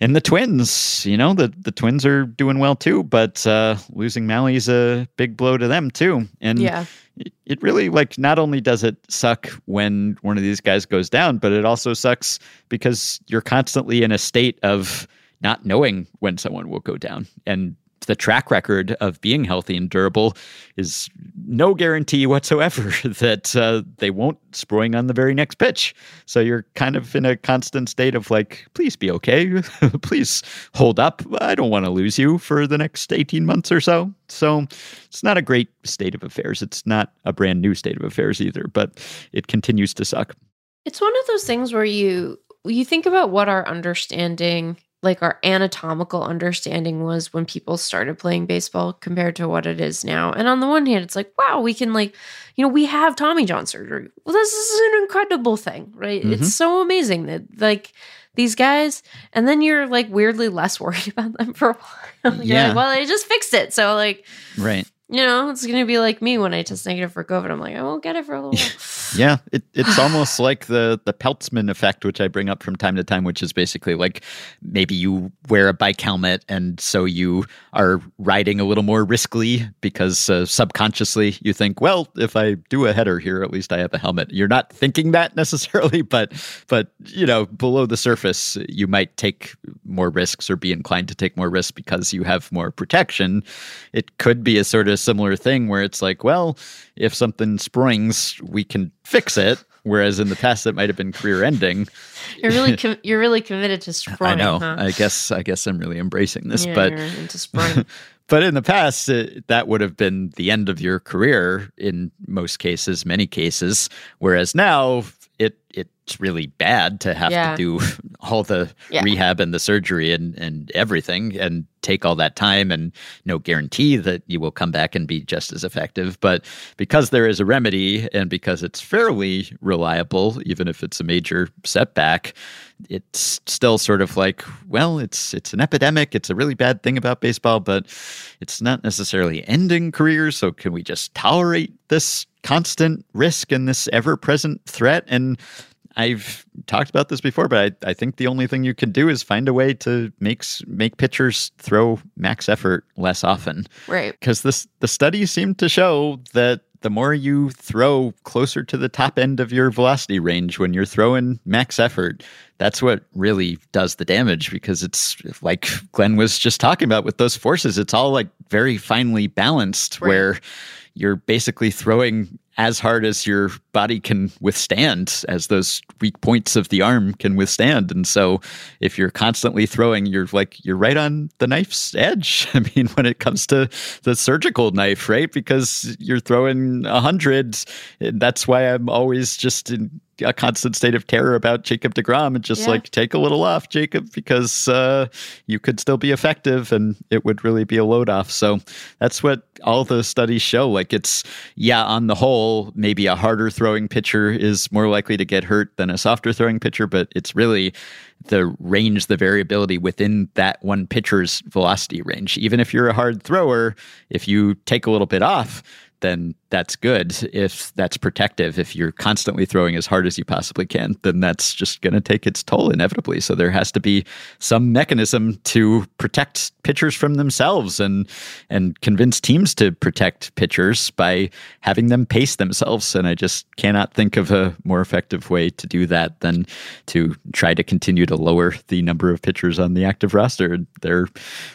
and the Twins, you know, the the Twins are doing well too, but uh, losing Mahle's a big blow to them too. And
Yeah.
it, it really like not only does it suck when one of these guys goes down, but it also sucks because you're constantly in a state of not knowing when someone will go down. And the track record of being healthy and durable is no guarantee whatsoever that uh, they won't spring on the very next pitch. So you're kind of in a constant state of like, please be okay. please hold up. I don't want to lose you for the next 18 months or so. So it's not a great state of affairs. It's not a brand new state of affairs either, but it continues to suck.
It's one of those things where you you think about what our understanding, like our anatomical understanding was when people started playing baseball compared to what it is now. And on the one hand, it's like, wow, we can like, you know, we have Tommy John surgery. Well, this is an incredible thing, right?
Mhm.
It's so amazing that like these guys, and then you're like weirdly less worried about them for a while.
Yeah.
like, well, they just fixed it. So like,
Right.
You know, it's gonna be like me when I test negative for COVID. I'm like, I won't get it for a little while.
Yeah, it, it's almost like the the Peltzman effect, which I bring up from time to time, which is basically like maybe you wear a bike helmet and so you are riding a little more riskily because uh, subconsciously you think, well, if I do a header here, at least I have a helmet. You're not thinking that necessarily, but but you know, below the surface, you might take more risks or be inclined to take more risks because you have more protection. It could be a sort of similar thing where it's like, well, if something springs, we can fix it. Whereas in the past, it might have been career ending.
You're really com- you're really committed to
I
spring.
know.
Huh?
I guess. I guess I'm really embracing this,
yeah,
but
into spring.
but in the past, it, that would have been the end of your career in most cases, many cases. Whereas now, it it it's really bad to have
Yeah.
to do all the
Yeah.
rehab and the surgery and and everything, and take all that time, and no guarantee that you will come back and be just as effective. But because there is a remedy, and because it's fairly reliable, even if it's a major setback, it's still sort of like, well, it's it's an epidemic. It's a really bad thing about baseball, but it's not necessarily ending careers. So can we just tolerate this constant risk and this ever-present threat? And I've talked about this before, but I, I think the only thing you can do is find a way to make make pitchers throw max effort less often
right.
because this the studies seem to show that the more you throw closer to the top end of your velocity range when you're throwing max effort, that's what really does the damage because it's like Glenn was just talking about with those forces, it's all like very finely balanced
Right.
where you're basically throwing as hard as your body can withstand, as those weak points of the arm can withstand. And so, if you're constantly throwing, you're like you're right on the knife's edge. I mean, when it comes to the surgical knife, right? Because you're throwing a hundred. That's why I'm always just in, a constant state of terror about Jacob DeGrom and just
Yeah.
like take a little off, Jacob, because uh, you could still be effective and it would really be a load off. So that's what all the studies show. Like it's, yeah, on the whole, maybe a harder throwing pitcher is more likely to get hurt than a softer throwing pitcher, but it's really the range, the variability within that one pitcher's velocity range. Even if you're a hard thrower, if you take a little bit off, then that's good if that's protective. If you're constantly throwing as hard as you possibly can, then that's just going to take its toll inevitably. So there has to be some mechanism to protect pitchers from themselves and and convince teams to protect pitchers by having them pace themselves. And I just cannot think of a more effective way to do that than to try to continue to lower the number of pitchers on the active roster. Their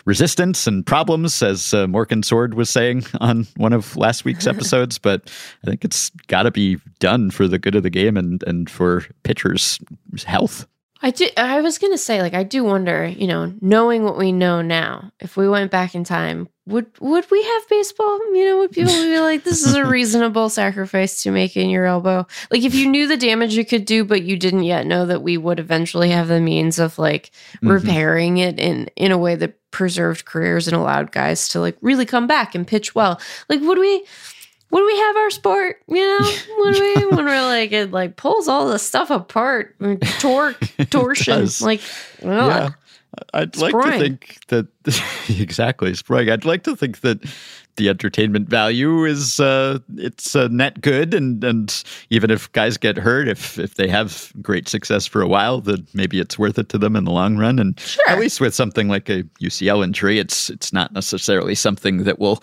resistance and problems, as uh, Morgan Sword was saying on one of last week's episodes, but I think it's got to be done for the good of the game and and for pitchers' health.
I do. I was gonna say, like, I do wonder. You know, knowing what we know now, if we went back in time, would would we have baseball? You know, would people be like, "This is a reasonable sacrifice to make in your elbow"? Like, if you knew the damage it could do, but you didn't yet know that we would eventually have the means of like
Mhm.
repairing it in in a way that preserved careers and allowed guys to like really come back and pitch well. Like, would we? Would we have our sport? You know, would we? When we're like it like pulls all the stuff apart, torque, torsion, like
Yeah. I'd like to think that exactly spring. I'd like to think that the entertainment value is uh, it's uh, net good, and and even if guys get hurt, if if they have great success for a while, that maybe it's worth it to them in the long run. And at least with something like a UCL injury, it's it's not necessarily something that will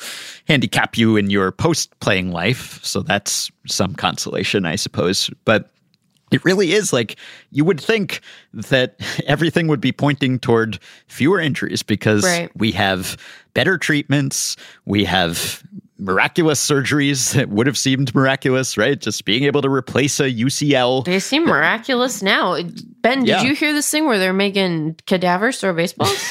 handicap you in your post playing life. So that's some consolation, I suppose. But it really is like you would think that everything would be pointing toward fewer injuries because
Right.
we have better treatments, we have miraculous surgeries that would have seemed miraculous, right? Just being able to replace a UCL.
They seem miraculous now. Ben, did you hear this thing where they're making cadavers throw baseballs?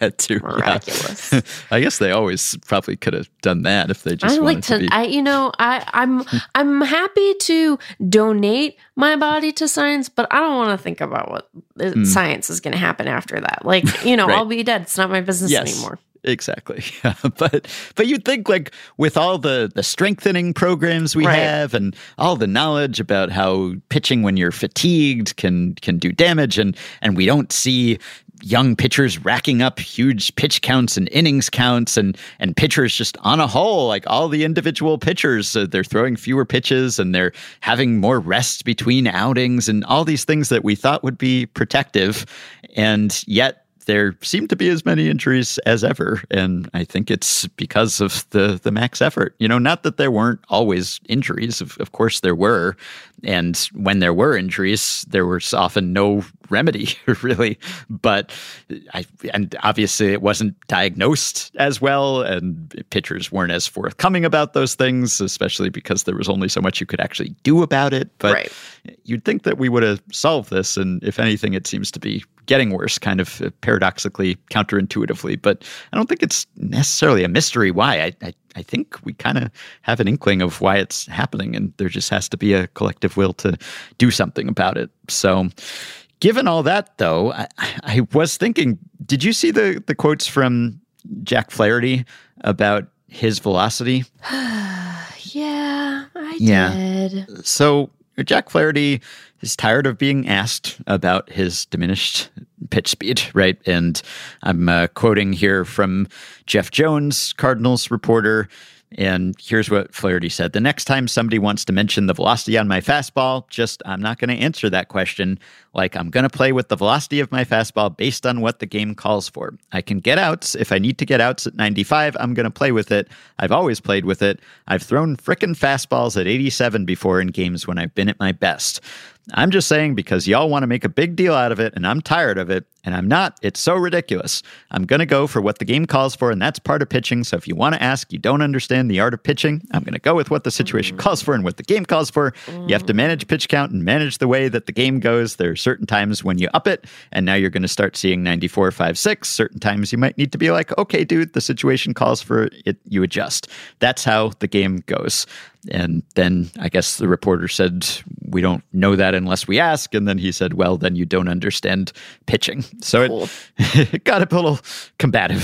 that too. yeah.
Miraculous.
I guess they always probably could have done that if they just
I
wanted
like
to,
to,
be.
I you know, I I'm I'm happy to donate my body to science, but I don't want to think about what uh, science is going to happen after that. Like, you know.
Right.
I'll be dead. It's not my business
Yes.
anymore.
Exactly. Yeah. but but you'd think like with all the the strengthening programs we
Right.
have and all the knowledge about how pitching when you're fatigued can can do damage and and we don't see young pitchers racking up huge pitch counts and innings counts and and pitchers just on a whole like all the individual pitchers uh, they're throwing fewer pitches and they're having more rest between outings and all these things that we thought would be protective and yet there seem to be as many injuries as ever, and I think it's because of the the max effort. You know, not that there weren't always injuries. Of, of course, there were, and when there were injuries, there was often no remedy really. But I and obviously it wasn't diagnosed as well, and pitchers weren't as forthcoming about those things, especially because there was only so much you could actually do about it. But
Right.
you'd think that we would have solved this, and if anything, it seems to be getting worse, kind of uh, paradoxically, counterintuitively. But I don't think it's necessarily a mystery why. I I, I think we kind of have an inkling of why it's happening, and there just has to be a collective will to do something about it. So. Given all that, though, I, I was thinking, did you see the, the quotes from Jack Flaherty about his velocity?
Yeah, I
Yeah.
did.
So Jack Flaherty is tired of being asked about his diminished pitch speed, right? And I'm uh, quoting here from Jeff Jones, Cardinals reporter. And here's what Flaherty said The next time somebody wants to mention the velocity on my fastball, just I'm not going to answer that question. Like, I'm going to play with the velocity of my fastball based on what the game calls for. I can get outs. If I need to get outs at 95, I'm going to play with it. I've always played with it. I've thrown frickin' fastballs at 87 before in games when I've been at my best. I'm just saying because y'all want to make a big deal out of it, and I'm tired of it, and I'm not. It's so ridiculous. I'm going to go for what the game calls for, and that's part of pitching. So if you want to ask, you don't understand the art of pitching, I'm going to go with what the situation mm. calls for and what the game calls for. You have to mm. manage pitch count and manage the way that the game goes. There are certain times when you up it, and now you're going to start seeing 94, 5, 6. Certain times you might need to be like, okay, dude, the situation calls for it, you adjust. That's how the game goes. And then I guess the reporter said, We don't know that unless we ask. And then he said, Well, then you don't understand pitching. So
Cool.
it, it got a little combative,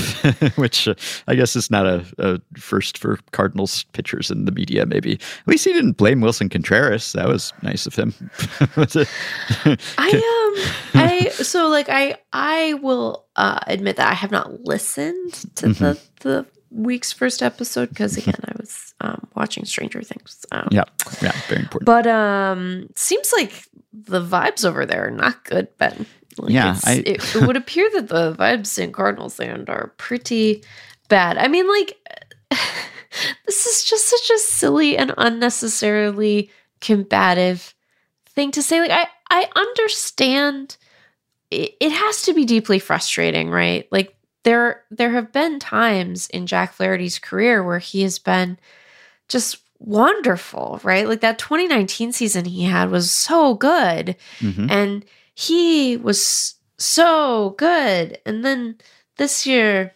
which uh, I guess is not a, a first for Cardinals pitchers in the media, maybe. At least he didn't blame Willson Contreras. That was nice of him.
I um I so like I I will uh admit that I have not listened to the the week's first episode because again I was um watching Stranger Things. Um,
yeah, yeah, very important.
But um seems like the vibes over there are not good, Ben. Like
Yeah, I-
it, it would appear that the vibes in Cardinals land are pretty bad. I mean, like this is just such a silly and unnecessarily combative thing to say. Like I I understand it, it has to be deeply frustrating, right? Like there there have been times in Jack Flaherty's career where he has been just wonderful, right? Like that 2019 season he had was so good
Mhm.
and he was so good. And then this year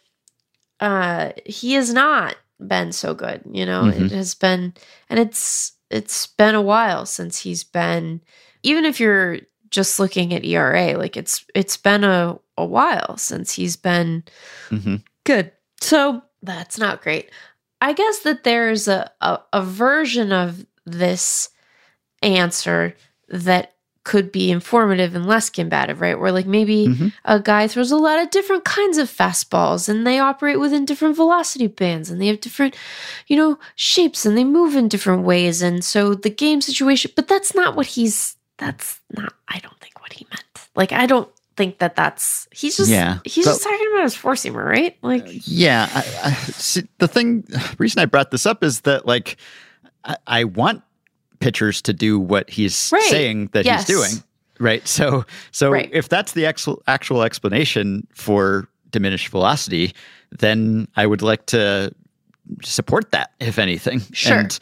uh he has not been so good, you know.
Mhm.
It has been and it's it's been a while since he's been even if you're just looking at ERA, like it's it's been a, a while since he's been
Mhm.
good. So that's not great. I guess that there's a, a, a version of this answer that could be informative and less combative, right? Where like maybe
Mhm.
a guy throws a lot of different kinds of fastballs and they operate within different velocity bands and they have different, you know, shapes and they move in different ways. And so the game situation, but that's not what he's, that's not, I don't think what he meant. Like, I don't think that that's, he's just,
Yeah,
he's just talking about his four seamer, right? Like,
Yeah, I, I, see, the thing, reason I brought this up is that like I, I want pitchers to do what he's
Right.
saying that
Yes.
he's doing, right? So, so
Right.
if that's the actual actual explanation for diminished velocity, then I would like to support that, if anything.
Sure.
And,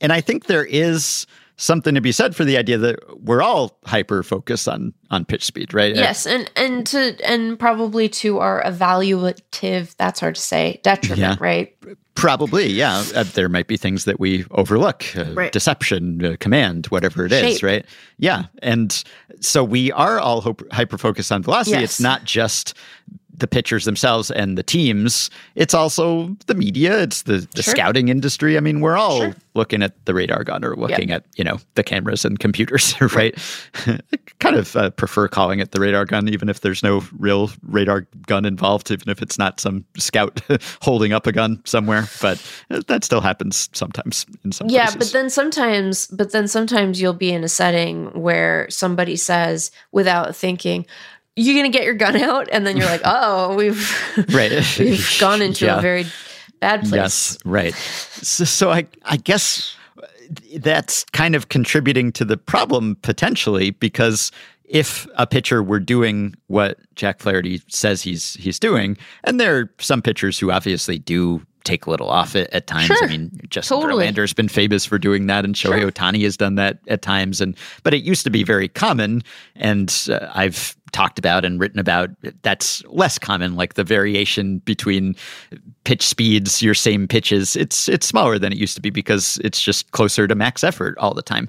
and I think there is something to be said for the idea that we're all hyper focused on on pitch speed, right?
yes. And, and to, and probably to our evaluative, that's hard to say, detriment,
Yeah.
right?
Probably, yeah. Uh, there might be things that we overlook, uh,
Right.
deception, uh, command, whatever it is,
Shape.
right? Yeah, and so we are all hyper focused on velocity.
Yes.
It's not just the pitchers themselves and the teams. It's also the media. It's the, the
Sure.
scouting industry. I mean, we're all
Sure.
looking at the radar gun or looking at you know the cameras and computers, right? I kind of uh, prefer calling it the radar gun, even if there's no real radar gun involved, even if it's not some scout holding up a gun somewhere. But uh, that still happens sometimes in some
yeah
places.
but then sometimes but then sometimes you'll be in a setting where somebody says without thinking you're gonna get your gun out and then you're like oh we've
right,
we've gone into
Yeah.
a very bad place
Yes, right. So, so I, I guess that's kind of contributing to the problem potentially because if a pitcher were doing what Jack Flaherty says he's he's doing, and there are some pitchers who obviously do take a little off it at times.
Sure.
I mean, Justin
Totally.
Verlander's been famous for doing that, and Shohei
Sure.
Ohtani has done that at times. And but it used to be very common, and uh, I've talked about and written about that's less common. Like the variation between pitch speeds, your same pitches, it's it's smaller than it used to be because it's just closer to max effort all the time.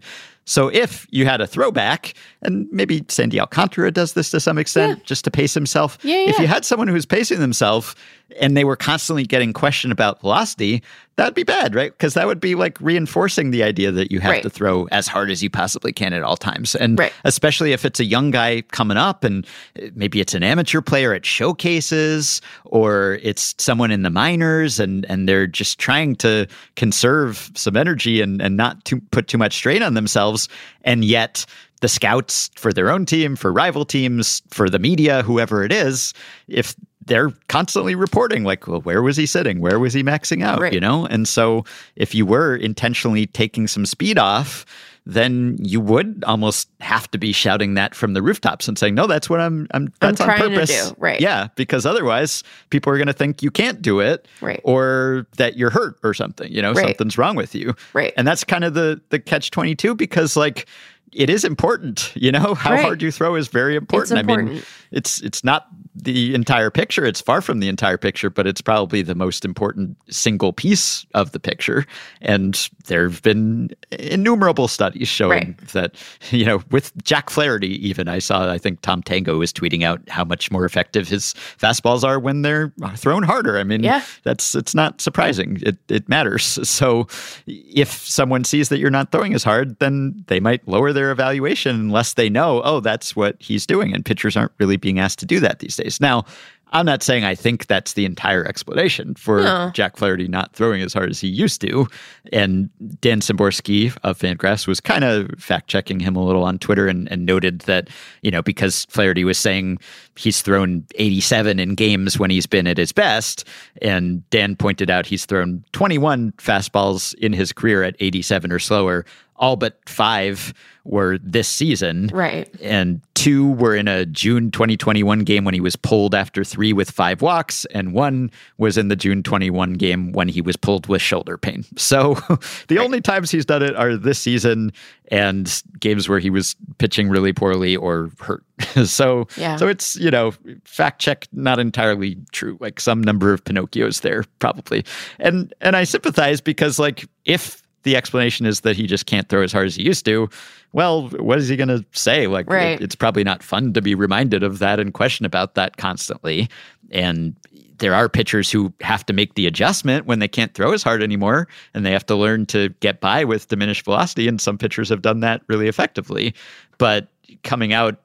So if you had a throwback, and maybe Sandy Alcantara does this to some extent,
Yeah.
just to pace himself.
Yeah,
If you had someone who was pacing themselves and they were constantly getting questioned about velocity, that'd be bad, right? Because that would be like reinforcing the idea that you have
Right.
to throw as hard as you possibly can at all times. And
Right.
especially if it's a young guy coming up and eh, maybe it's an amateur player at showcases or it's someone in the minors and and they're just trying to conserve some energy and and not to put too much strain on themselves and yet the scouts for their own team for rival teams for the media whoever it is if they're constantly reporting like well where was he sitting where was he maxing out
Right.
you know and so if you were intentionally taking some speed off then you would almost have to be shouting that from the rooftops and saying, "No, that's what I'm. I'm. That's on
trying to
purpose."
right.
Yeah, because otherwise, people are going to think you can't do it,
Right.
or that you're hurt or something. You know,
Right.
something's wrong with you.
Right.
And that's kind of the the catch twenty two because like it is important. You know, how
Right.
hard you throw is very important. I mean, it's it's not the entire picture. It's far from the entire picture, but it's probably the most important single piece of the picture. And there have been innumerable studies showing
Right.
that, you know, with Jack Flaherty, even I saw, I think Tom Tango was tweeting out how much more effective his fastballs are when they're thrown harder. I mean,
Yeah.
that's it's not surprising. It it matters. So if someone sees that you're not throwing as hard, then they might lower their evaluation unless they know, oh, that's what he's doing. And pitchers aren't really being asked to do that these days. Now, I'm not saying I think that's the entire explanation for
No.
Jack Flaherty not throwing as hard as he used to. And Dan Szymborski of Fangraphs was kind of fact checking him a little on Twitter and, and noted that, you know, because Flaherty was saying he's thrown 87 in games when he's been at his best. And Dan pointed out he's thrown 21 fastballs in his career at 87 or slower. All but five were this season
Right.
and two were in a June 2021 game when he was pulled after three with five walks, and one was in the June 21 game when he was pulled with shoulder pain. So the only times he's done it are this season and games where he was pitching really poorly or hurt. so
Yeah.
so it's you know fact check not entirely true. Like some number of Pinocchios there probably, and and I sympathize because like if the explanation is that he just can't throw as hard as he used to. Well, what is he going to say? Like, it- it's probably not fun to be reminded of that and question about that constantly. And there are pitchers who have to make the adjustment when they can't throw as hard anymore, and they have to learn to get by with diminished velocity. And some pitchers have done that really effectively. But coming out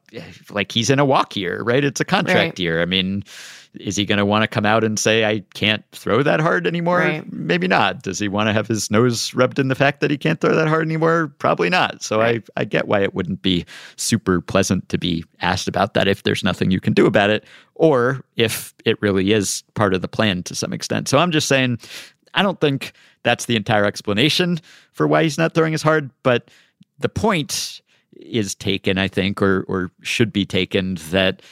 like he's in a walk year, right? It's a contract
Right.
year. I mean, is he going to want to come out and say, I can't throw that hard anymore?
Right.
Maybe not. Does he want to have his nose rubbed in the fact that he can't throw that hard anymore? Probably not. So
Right.
I, I get why it wouldn't be super pleasant to be asked about that if there's nothing you can do about it, or if it really is part of the plan to some extent. So I'm just saying, I don't think that's the entire explanation for why he's not throwing as hard, but the point is taken, I think, or or should be taken that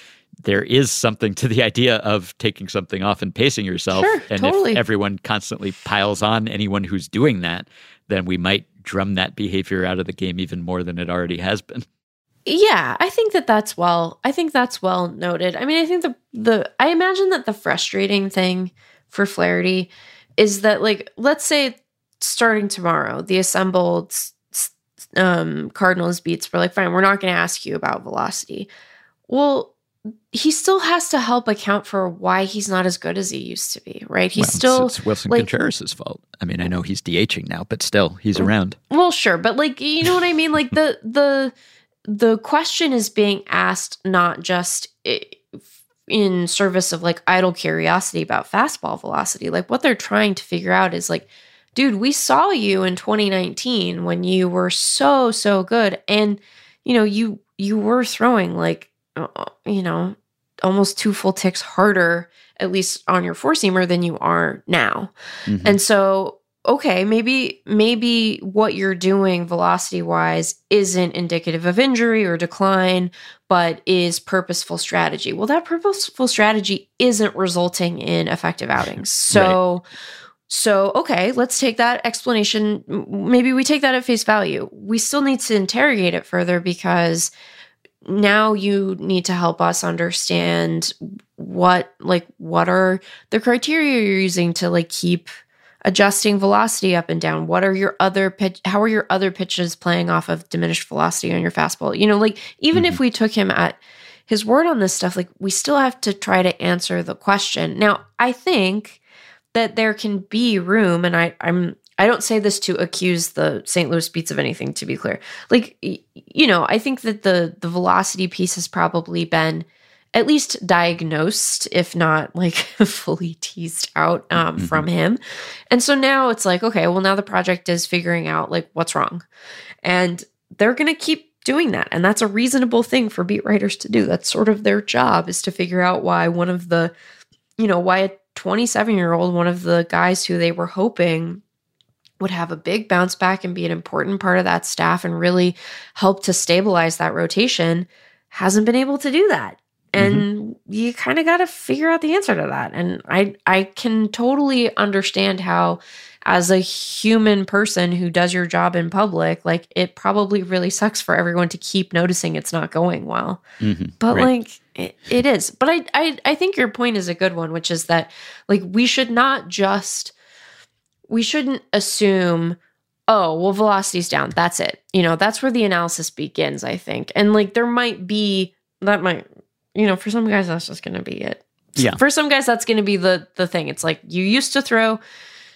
there is something to the idea of taking something off and pacing yourself.
Sure,
and
totally.
if everyone constantly piles on anyone who's doing that, then we might drum that behavior out of the game even more than it already has been.
Yeah, I think that that's well. I think that's well noted. I mean, I think the the I imagine that the frustrating thing for Flaherty is that like let's say starting tomorrow, the assembled um Cardinals beats were like, fine, we're not going to ask you about velocity. Well, he still has to help account for why he's not as good as he used to be, right? He's
Well,
still
it's, Willson
like-
Contreras' fault. I mean, I know he's DHing now, but still, he's around.
Well, sure, but like you know what I mean. Like the the the question is being asked not just in service of like idle curiosity about fastball velocity. Like what they're trying to figure out is like, dude, we saw you in 2019 when you were so so good, and you know you you were throwing like uh, you know almost two full ticks harder at least on your four seamer than you are now.
Mhm.
And so, okay, maybe maybe what you're doing velocity wise isn't indicative of injury or decline, but is purposeful strategy. Well, that purposeful strategy isn't resulting in effective outings. So so okay, let's take that explanation. Maybe we take that at face value. We still need to interrogate it further because now you need to help us understand what like what are the criteria you're using to like keep adjusting velocity up and down what are your other pitch how are your other pitches playing off of diminished velocity on your fastball you know like even if mm-hmm. we took him at his word on this stuff like we still have to try to answer the question now i think that there can be room and i i'm i don't say this to accuse the st louis beats of anything to be clear. Like you know i think that the the velocity piece has probably been at least diagnosed if not like fully teased out um,
Mhm.
from him. And so now it's like okay well now the project is figuring out like what's wrong. And they're going to keep doing that. And that's a reasonable thing for beat writers to do. That's sort of their job is to figure out why one of the you know why a 27 year old one of the guys who they were hoping would have a big bounce back and be an important part of that staff and really help to stabilize that rotation hasn't been able to do that and you kind of got to figure out the answer to that. And I I can totally understand how as a human person who does your job in public, like it probably really sucks for everyone to keep noticing it's not going well.
Mhm.
But
Right.
like it, it is. But I, I I think your point is a good one, which is that like we should not just we shouldn't assume oh well velocity's down that's it you know that's where the analysis begins i think and like there might be that might you know for some guys that's just gonna be it
Yeah.
for some guys that's gonna be the the thing it's like you used to throw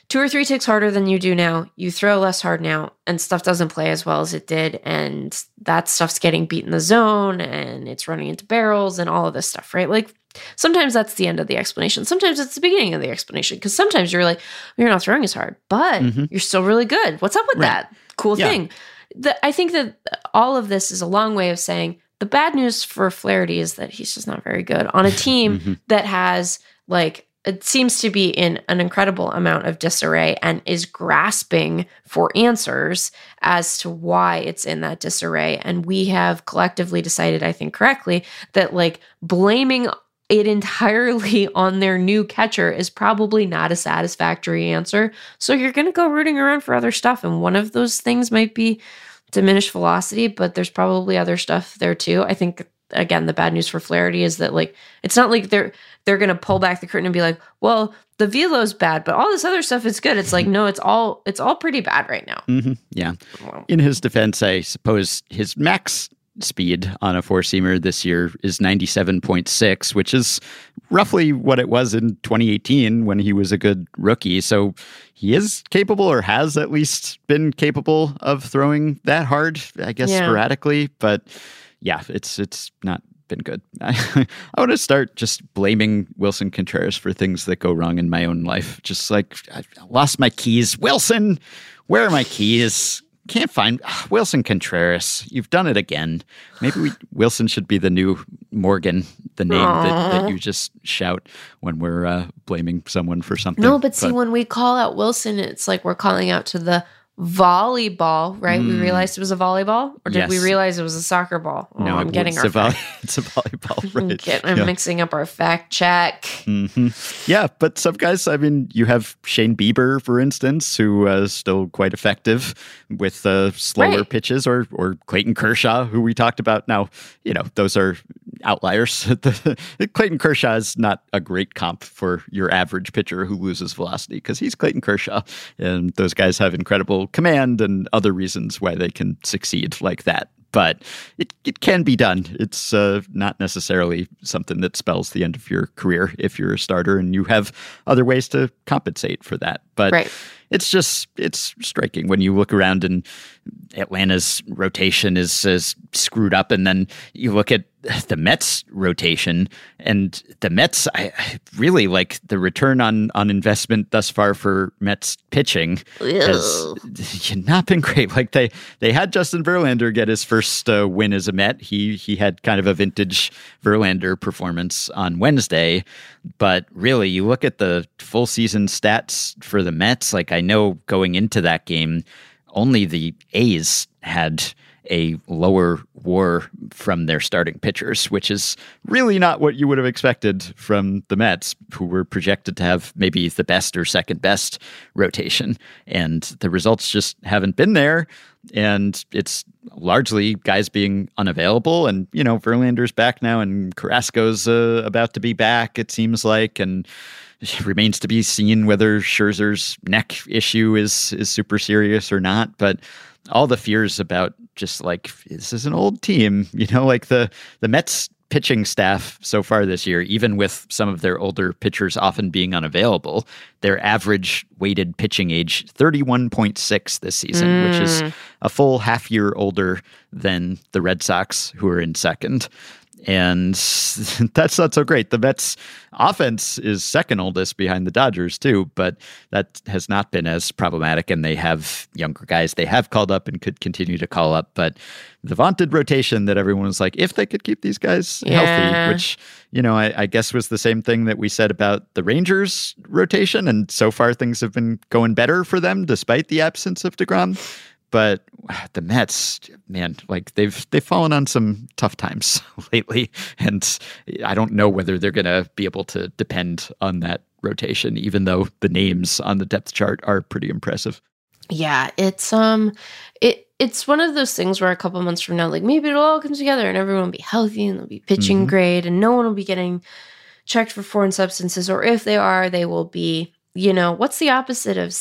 two or three ticks harder than you do now you throw less hard now and stuff doesn't play as well as it did and that stuff's getting beat in the zone and it's running into barrels and all of this stuff right like sometimes that's the end of the explanation sometimes it's the beginning of the explanation because sometimes you're like you're not throwing as hard but
Mhm.
you're still really good what's up with
Right.
that cool
Yeah.
thing the, i think that all of this is a long way of saying the bad news for flaherty is that he's just not very good on a team
Mhm.
that has like it seems to be in an incredible amount of disarray and is grasping for answers as to why it's in that disarray and we have collectively decided i think correctly that like blaming it entirely on their new catcher is probably not a satisfactory answer so you're going to go rooting around for other stuff and one of those things might be diminished velocity but there's probably other stuff there too. I think again the bad news for flaherty is that like it's not like they're they're gonna pull back the curtain and be like well the velo's bad but all this other stuff is good. It's like no it's all it's all pretty bad right now.
Mhm. Yeah. In his defense, I suppose his max speed on a four seamer this year is 97.6, which is roughly what it was in 2018 when he was a good rookie. So he is capable or has at least been capable of throwing that hard, I guess
Yeah.
sporadically, but yeah, it's it's not been good. I, I want to start just blaming Willson Contreras for things that go wrong in my own life. Just like I lost my keys. Willson, where are my keys? Can't find Willson Contreras. You've done it again. Maybe we, Willson should be the new Morgan, the name that, that you just shout when we're uh, blaming someone for something.
no but see when we call out wilson it's like we're calling out to the volleyball right we
Mm.
realized it was a volleyball or did we realize it was a soccer ball oh,
no,
i'm getting
it's
our
a,
fact-
it's a volleyball,
I'm
right?
get- I'm
Yeah.
mixing up our fact check
hmm Yeah, but some guys, I mean, you have Shane Bieber, for instance, who uh, is still quite effective with uh, slower
Right.
pitches, or or Clayton Kershaw, who we talked about. Now, you know, those are outliers. Clayton Kershaw is not a great comp for your average pitcher who loses velocity because he's Clayton Kershaw, and those guys have incredible command and other reasons why they can succeed like that. But it, it can be done. It's uh, not necessarily something that spells the end of your career if you're a starter and you have other ways to compensate for that. But
Right.
it's just it's striking when you look around and Atlanta's rotation is, is screwed up, and then you look at the Mets rotation, and the Mets, I, I really like the return on on investment thus far for Mets pitching has not been great. Like they they had Justin Verlander get his first uh, win as a Met. He he had kind of a vintage Verlander performance on Wednesday, but really you look at the full season stats for the Mets. Like I know going into that game, only the A's had a lower war from their starting pitchers, which is really not what you would have expected from the Mets, who were projected to have maybe the best or second best rotation. And the results just haven't been there. And it's largely guys being unavailable. And, you know, Verlander's back now, and Carrasco's uh, about to be back, it seems like. And it remains to be seen whether Scherzer's neck issue is is super serious or not. But all the fears about just like this is an old team, you know, like the the Mets pitching staff so far this year, even with some of their older pitchers often being unavailable, their average weighted pitching age 31.6 this season, which is mm. a full half year older than the Red Sox, who are in second. And that's not so great. The Mets offense is second oldest behind the Dodgers, too, but that has not been as problematic. And they have younger guys they have called up and could continue to call up. But the vaunted rotation that everyone was like, if they could keep these guys
Yeah.
healthy, which, you know, I, I guess was the same thing that we said about the Rangers rotation. And so far things have been going better for them despite the absence of DeGrom. But the Mets, man, like they've they've fallen on some tough times lately, and I don't know whether they're going to be able to depend on that rotation, even though the names on the depth chart are pretty impressive.
Yeah, it's um, it it's one of those things where a couple months from now, like maybe it'll all come together and everyone will be healthy and they'll be pitching
Mhm.
great and no one will be getting checked for foreign substances, or if they are, they will be, you know, what's the opposite of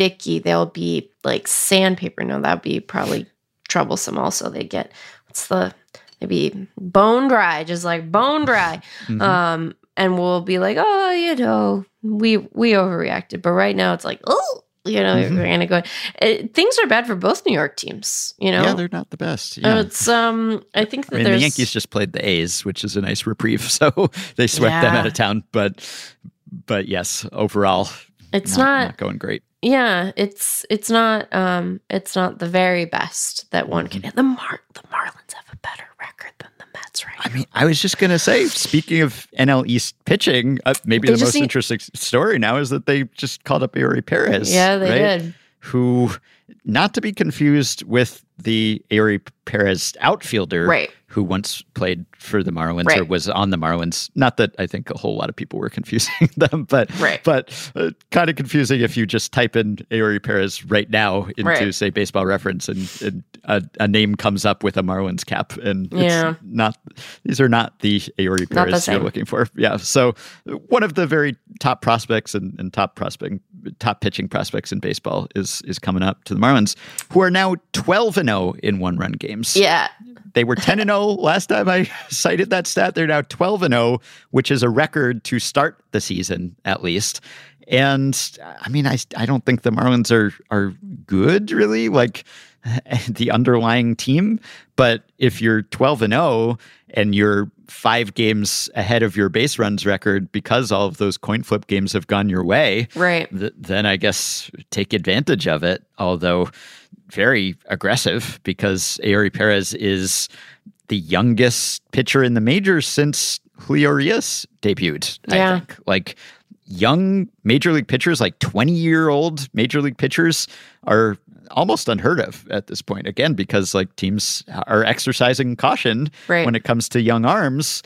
sticky? They'll be like sandpaper. No, that'd be probably troublesome. Also, they get what's the maybe bone dry, just like bone dry.
Mhm.
Um, and we'll be like, oh, you know, we we overreacted, but right now it's like, oh, you know,
Mhm.
you're gonna go. It, things are bad for both New York teams. You know,
yeah, they're not the best.
Uh, it's um, I think that
I mean,
there's
the Yankees just played the A's, which is a nice reprieve. So they swept them out of town. But, but yes, overall,
it's
not,
not,
not going great.
yeah, it's it's not um, it's not the very best that one
Mm-hmm.
can. The Mar the Marlins have a better record than the Mets right
I mean, I was just going to say, speaking of NL East pitching, uh, maybe
They
the most
need-
interesting story now is that they just called up Eury Pérez.
Yeah, they
right?
did.
Who, not to be confused with the Eury Pérez outfielder,
Right.
Who once played for the Marlins or was on the Marlins. Not that I think a whole lot of people were confusing them, but
Right.
but uh, kind of confusing if you just type in Eury Pérez right now into
Right.
say Baseball Reference and, and a, a name comes up with a Marlins cap, and
Yeah.
it's not these are not the Eury
Not the
Perez you're looking for. Yeah, so one of the very top prospects and, and top prospect top pitching prospects in baseball is is coming up to the Marlins, who are now twelve and zero in one run games.
Yeah,
They were 10 and 0 last time I cited that stat. They're now 12 and 0, which is a record to start the season at least. And I mean, I, I don't think the Marlins are are good really, like the underlying team. But if you're 12 and 0 and you're five games ahead of your base runs record because all of those coin flip games have gone your way,
right.
th- then I guess take advantage of it. Although very aggressive because Eury Pérez is the youngest pitcher in the majors since Julio Urías debuted.
Yeah.
I think like young major league pitchers, like twenty year old major league pitchers, are almost unheard of at this point. Again, because like teams are exercising caution
Right.
when it comes to young arms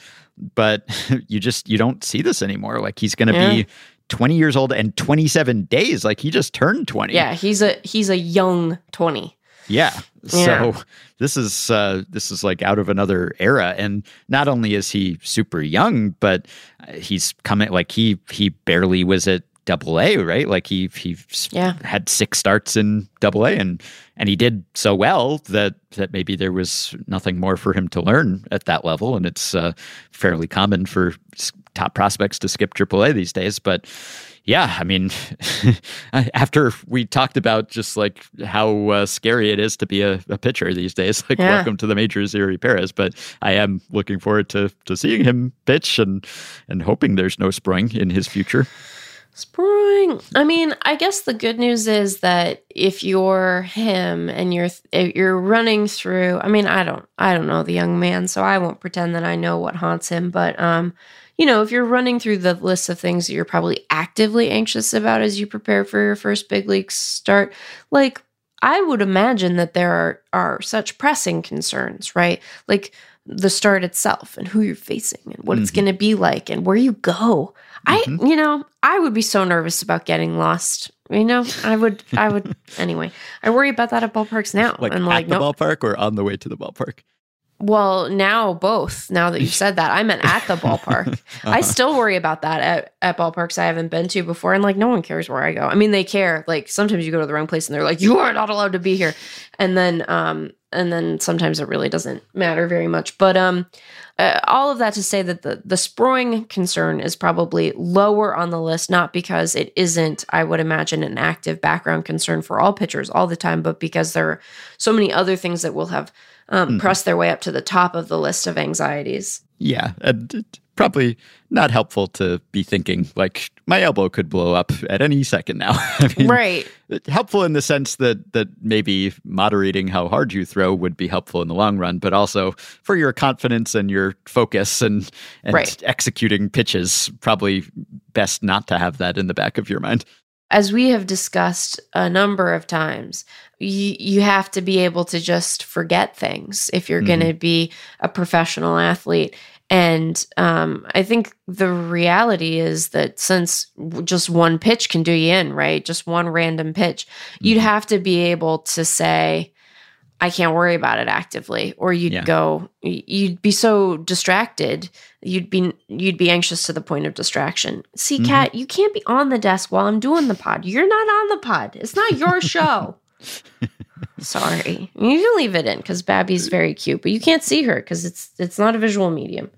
but you just you don't see this anymore like he's going to
Yeah.
be 20 years old and 27 days like he just turned 20
Yeah, he's a he's a young twenty.
Yeah.
Yeah.
so this is uh this is like out of another era. And not only is he super young but uh, he's coming like he he barely was at double a right? Like he he
Yeah.
had six starts in double a and and he did so well that that maybe there was nothing more for him to learn at that level. And it's uh, fairly common for top prospects to skip triple a these days. But yeah, I mean, after we talked about just like how uh, scary it is to be a, a pitcher these days, like
Yeah.
welcome to the majors, Eury Pérez. But I am looking forward to to seeing him pitch and and hoping there's no spring in his future.
Spring. I mean, I guess the good news is that if you're him and you're you're running through, I mean, I don't I don't know the young man, so I won't pretend that I know what haunts him, but um you know, if you're running through the list of things that you're probably actively anxious about as you prepare for your first big league start, like I would imagine that there are are such pressing concerns, right? Like the start itself and who you're facing and what it's
Mhm.
going to be like and where you go.
Mhm.
I, you know, I would be so nervous about getting lost. You know, I would, I would. anyway, I worry about that at ballparks now,
Like
and
at the
no,
ballpark or on the way to the ballpark.
Well, now both. Now that you've said that, I meant at the ballpark. I
Uh-huh.
still worry about that at, at ballparks I haven't been to before, and like, no one cares where I go. I mean, they care. Like sometimes you go to the wrong place, and they're like, you are not allowed to be here, and then, um, and then sometimes it really doesn't matter very much. But um, uh, all of that to say that the the sproing concern is probably lower on the list, not because it isn't, I would imagine, an active background concern for all pitchers all the time, but because there are so many other things that will have um,
Mhm.
pressed their way up to the top of the list of anxieties.
Yeah, and probably not helpful to be thinking like my elbow could blow up at any second now. I mean,
Right.
helpful in the sense that that maybe moderating how hard you throw would be helpful in the long run, but also for your confidence and your focus and and
Right.
executing pitches, probably best not to have that in the back of your mind.
as we have discussed a number of times, you, you have to be able to just forget things if you're
Mhm.
going to be a professional athlete. And um, I think the reality is that since just one pitch can do you in, right? Just one random pitch, you'd
Mhm.
have to be able to say, I can't worry about it actively, or you'd
Yeah.
go, you'd be so distracted, you'd be you'd be anxious to the point of distraction. See,
Mhm.
Kat, you can't be on the desk while I'm doing the pod. You're not on the pod. It's not your show. Sorry, you can leave it in because Babby's very cute, but you can't see her because it's it's not a visual medium.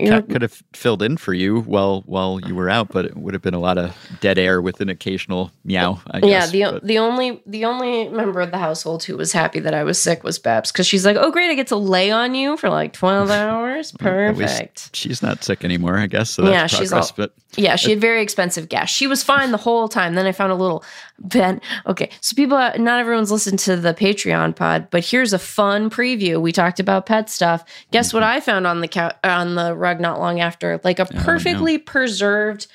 Cat could have filled in for you while while you were out, but it would have been a lot of dead air with an occasional meow. I
yeah, the
but-
the only the only member of the household who was happy that I was sick was Babs because she's like, "Oh, great, I get to lay on you for like twelve hours. Perfect."
she's not sick anymore, I guess. So that's
Yeah, she's all-
but
Yeah, she had very expensive gas. She was fine the whole time. Then I found a little Ben. Okay, so people, not everyone's listened to the Patreon pod, but here's a fun preview. We talked about pet stuff. Guess what I found on the cou- on the rug not long after? Like a
no.
perfectly preserved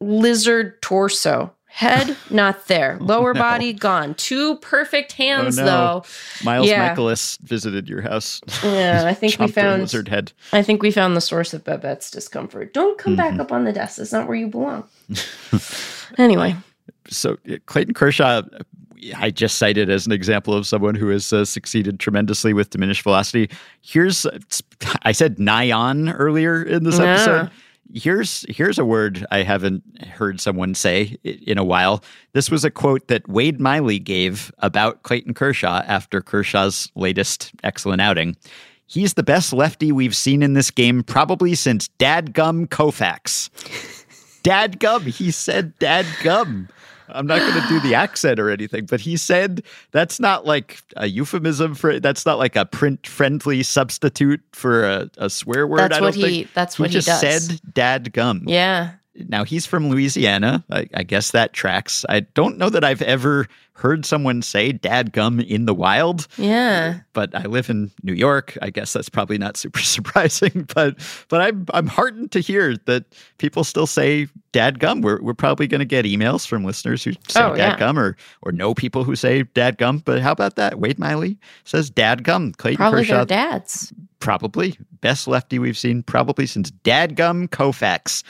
lizard torso. Head not there. Lower
no.
body gone. Two perfect hands
no.
though.
Miles
Yeah.
Mikolas visited your house.
Yeah, I think we found.
lizard head.
I think we found the source of Babette's discomfort. Don't come back
Mhm.
up on the desk. It's not where you belong. anyway,
so Clayton Kershaw, I just cited as an example of someone who has uh, succeeded tremendously with diminished velocity. Here's, I said nigh earlier in this
Yeah.
episode. Here's here's a word I haven't heard someone say in a while. This was a quote that Wade Miley gave about Clayton Kershaw after Kershaw's latest excellent outing. He's the best lefty we've seen in this game probably since Dadgum Koufax. Dadgum. He said dadgum. I'm not going to do the accent or anything, but he said that's not like a euphemism for that's not like a print friendly substitute for a, a swear word.
that's
I
what
don't
he.
think.
That's
He
what he,
just
does.
said dadgum.
yeah.
Now he's from Louisiana. I, I guess that tracks. I don't know that I've ever heard someone say dadgum in the wild
Yeah.
but I live in New York. I guess that's probably not super surprising, but but I'm I'm heartened to hear that people still say dadgum. We're we're probably going to get emails from listeners who say
Oh, yeah.
dadgum or or know people who say dadgum. But how about that? Wade Miley says dadgum. Clayton
Probably
Kershaw,
their dads.
probably best lefty we've seen probably since dadgum Koufax.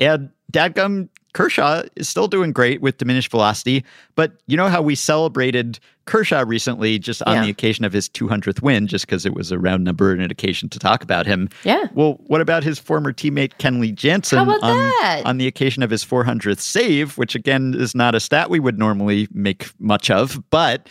And dadgum Kershaw is still doing great with diminished velocity, but you know how we celebrated Kershaw recently just on
Yeah.
the occasion of his 200th win, just because it was a round number and an occasion to talk about him.
Yeah.
Well, what about his former teammate Kenley Jansen on,
that?
on the occasion of his 400th save, which again is not a stat we would normally make much of, but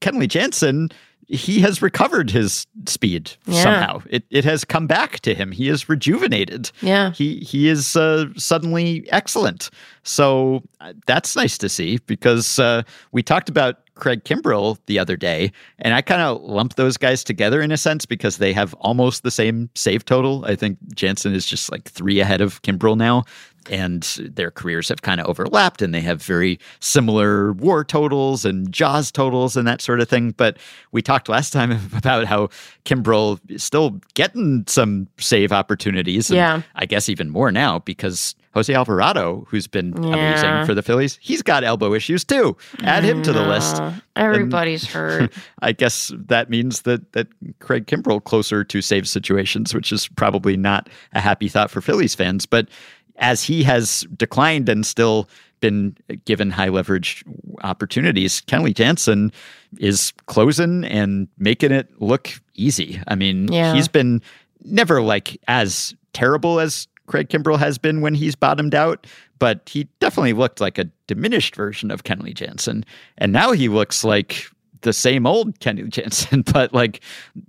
Kenley Jansen, he has recovered his speed
Yeah.
somehow. It it has come back to him. He is rejuvenated.
Yeah.
He he is uh, suddenly excellent. So uh, that's nice to see because uh, we talked about Craig Kimbrel the other day, and I kind of lump those guys together in a sense because they have almost the same save total. I think Jansen is just like three ahead of Kimbrel now. And their careers have kind of overlapped, and they have very similar war totals and Jaws totals and that sort of thing. But we talked last time about how Kimbrel is still getting some save opportunities. and
Yeah.
I guess even more now because Jose Alvarado, who's been
Yeah.
amazing for the Phillies, he's got elbow issues too. Add him to the list.
No, Everybody's hurt.
I guess that means that that Craig Kimbrel closer to save situations, which is probably not a happy thought for Phillies fans. But as he has declined and still been given high leverage opportunities, Kenley Jansen is closing and making it look easy. I mean,
Yeah.
he's been never like as terrible as Craig Kimbrel has been when he's bottomed out, but he definitely looked like a diminished version of Kenley Jansen. And now he looks like the same old Kenley Jansen, but like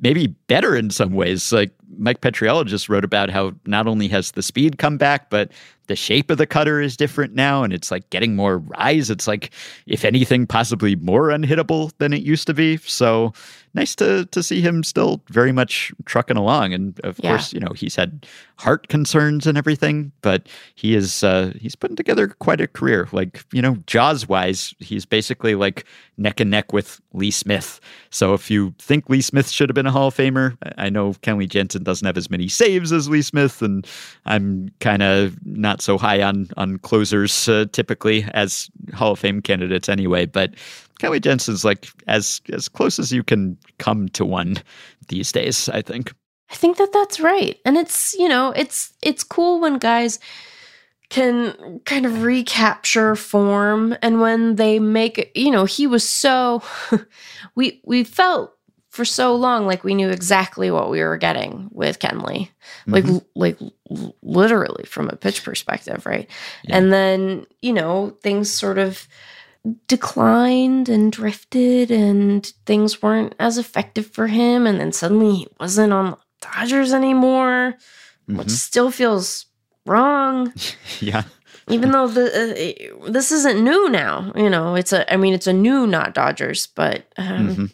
maybe better in some ways. Like Mike Petriello just wrote about how not only has the speed come back, but the shape of the cutter is different now and it's like getting more rise. It's like, if anything, possibly more unhittable than it used to be. So nice to to see him still very much trucking along. And of
Yeah.
course, you know, he's had heart concerns and everything, but he is uh he's putting together quite a career. Like, you know, Jaws wise, he's basically like neck and neck with Lee Smith. So if you think Lee Smith should have been a Hall of Famer, I know Kenley Jansen doesn't have as many saves as Lee Smith, and I'm kind of not not so high on on closers uh, typically as Hall of Fame candidates anyway. But Kenley Jansen's like as as close as you can come to one these days. I think.
I think that that's right. And it's, you know, it's it's cool when guys can kind of recapture form and when they make you know, he was so we we felt for so long like we knew exactly what we were getting with Kenley. Like
Mhm.
like literally from a pitch perspective, right?
Yeah.
And then, you know, things sort of declined and drifted and things weren't as effective for him and then suddenly he wasn't on the Dodgers anymore, which
Mhm.
still feels wrong
Yeah.
even though the uh, this isn't new now, you know, it's a I mean it's a new not Dodgers, but um
Mhm.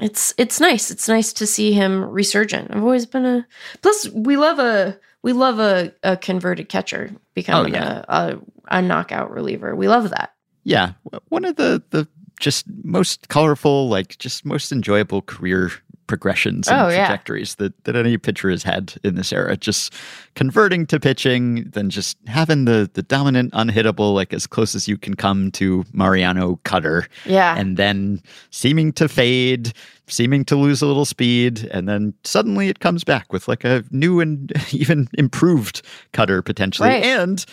it's it's nice. It's nice to see him resurgent. I've always been a plus we love a we love a, a converted catcher becoming
Oh, yeah.
a, a a knockout reliever. We love that.
Yeah, one of the the just most colorful, like just most enjoyable career progressions and
Oh, yeah.
trajectories that that any pitcher has had in this era. Just converting to pitching, then just having the the dominant, unhittable, like as close as you can come to Mariano cutter,
Yeah.
and then seeming to fade, seeming to lose a little speed, and then suddenly it comes back with like a new and even improved cutter potentially,
Right.
and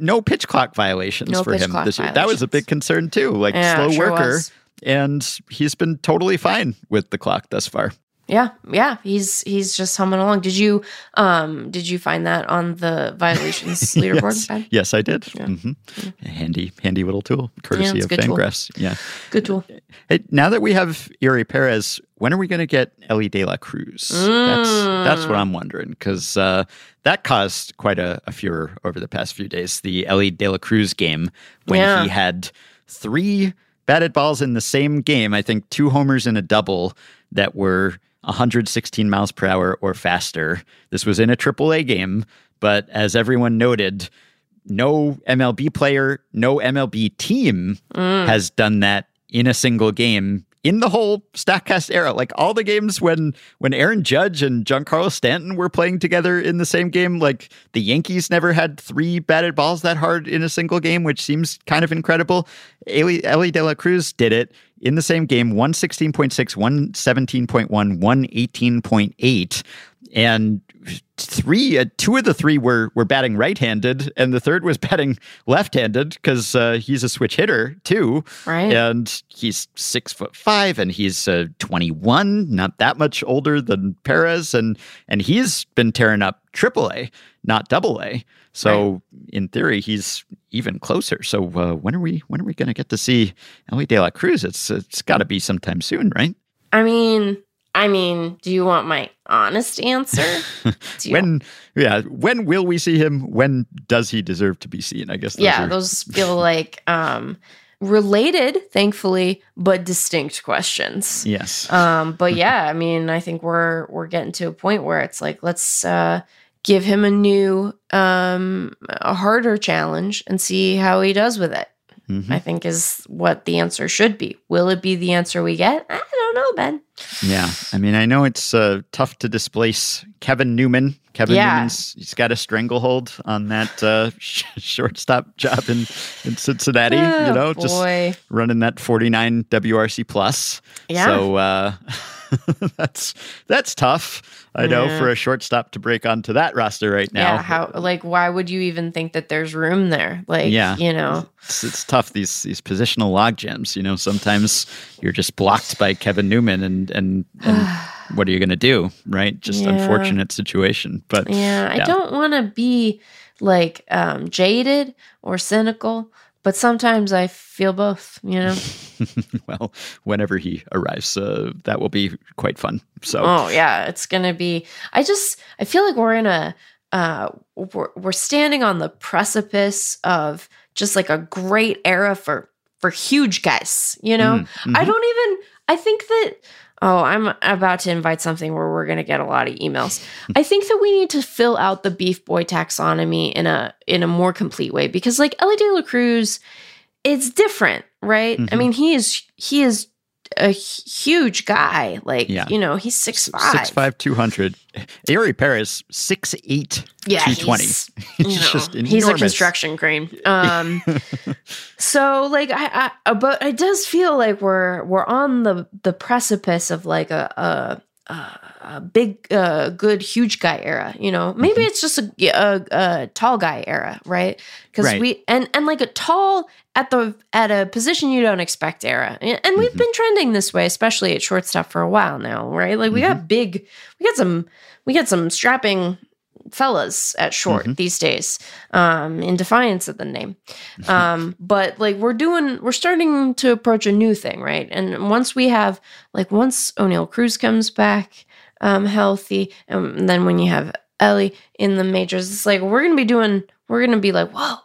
no pitch clock violations
No
for
pitch
him this year. That was a big concern too, like
Yeah,
slow
sure
worker,
was.
and he's been totally fine with the clock thus far.
Yeah, yeah, he's he's just humming along. Did you um did you find that on the violations leaderboard?
yes. Yes, I did.
Yeah.
hmm Handy, handy little tool, courtesy
a
of. Fangraphs. Yeah.
Good tool.
Hey, now that we have Eury Pérez, when are we going to get Elly De La Cruz? That's that's what
Mm.
I'm wondering because uh, that caused quite a, a furor over the past few days. The Elly De La Cruz game when
Yeah.
he had three batted balls in the same game. I think two homers and a double that were 116 miles per hour or faster. This was in a AAA game, but as everyone noted, no MLB player, no MLB team
Mm.
has done that in a single game in the whole Statcast era. Like all the games when when Aaron Judge and Giancarlo Stanton were playing together in the same game, like the Yankees never had three batted balls that hard in a single game, which seems kind of incredible. Elly, Elly De La Cruz did it in the same game, 116.6, 117.1, 118.8. And three, uh, two of the three were were batting right-handed, and the third was batting left-handed because uh, he's a switch hitter too,
Right.
and he's six foot five, and he's uh, 21, not that much older than Perez, and and he's been tearing up AAA, not Double A. So in theory, he's even closer. So uh, when are we when are we going to get to see Elly De La Cruz? It's it's got to be sometime soon, right?
I mean, I mean, do you want my honest answer?
When yeah, when will we see him? When does he deserve to be seen? I guess. Those
yeah,
are-
those feel like um related, thankfully, but distinct questions.
yes.
Um, but yeah, I mean, I think we're we're getting to a point where it's like let's uh give him a new um a harder challenge and see how he does with it.
Mhm.
I think is what the answer should be. Will it be the answer we get? I don't know, Ben.
Yeah, I mean, I know it's uh, tough to displace Kevin Newman. Kevin
Yeah.
Newman's he's got a stranglehold on that uh, sh- shortstop job in, in Cincinnati. you
Oh,
know, just running that 49 WRC plus.
Yeah.
So uh, that's that's tough. I know
Yeah.
for a shortstop to break onto that roster right now.
Yeah, how like why would you even think that there's room there? Like,
Yeah.
you know.
it's, it's tough these these positional log jams. You know, sometimes you're just blocked by Kevin Newman, and and, and what are you going to do? Right? Just
Yeah.
unfortunate situation. But
Yeah, I don't want to be like um jaded or cynical, but sometimes I feel both, you know.
well, whenever he arrives, uh, that will be quite fun. So
Oh yeah, it's gonna be. I just I feel like we're in a uh we're we're standing on the precipice of just like a great era for for huge guys. You know,
Mm,
I
mhm.
don't even. I think that. Oh, I'm about to invite something where we're gonna get a lot of emails. I think that we need to fill out the beef boy taxonomy in a in a more complete way because like Elly De La Cruz, it's different, right? I
Mhm.
mean, he is he is a huge guy. Like,
Yeah.
you know, he's six five.
Six five two hundred. Eury Pérez six eight
Yeah,
two twenty.
he's, you
He's
know,
just
he's a construction crane. Um, so like I, I, uh, but it does feel like we're we're on the the precipice of like a a, a, a big, uh, good, huge guy era. You know, maybe
Mm-hmm.
it's just a, a, a tall guy era, right? Because
Right.
we and and like a tall at the at a position you don't expect era, and we've
Mhm.
been trending this way, especially at shortstop for a while now, right? Like we
Mm-hmm.
got big, we got some, we got some strapping fellas at short
Mhm.
these days um in defiance of the name um but like we're doing we're starting to approach a new thing right and once we have like once oneil cruz comes back um healthy and then when you have elly in the majors it's like we're gonna be doing we're gonna be like whoa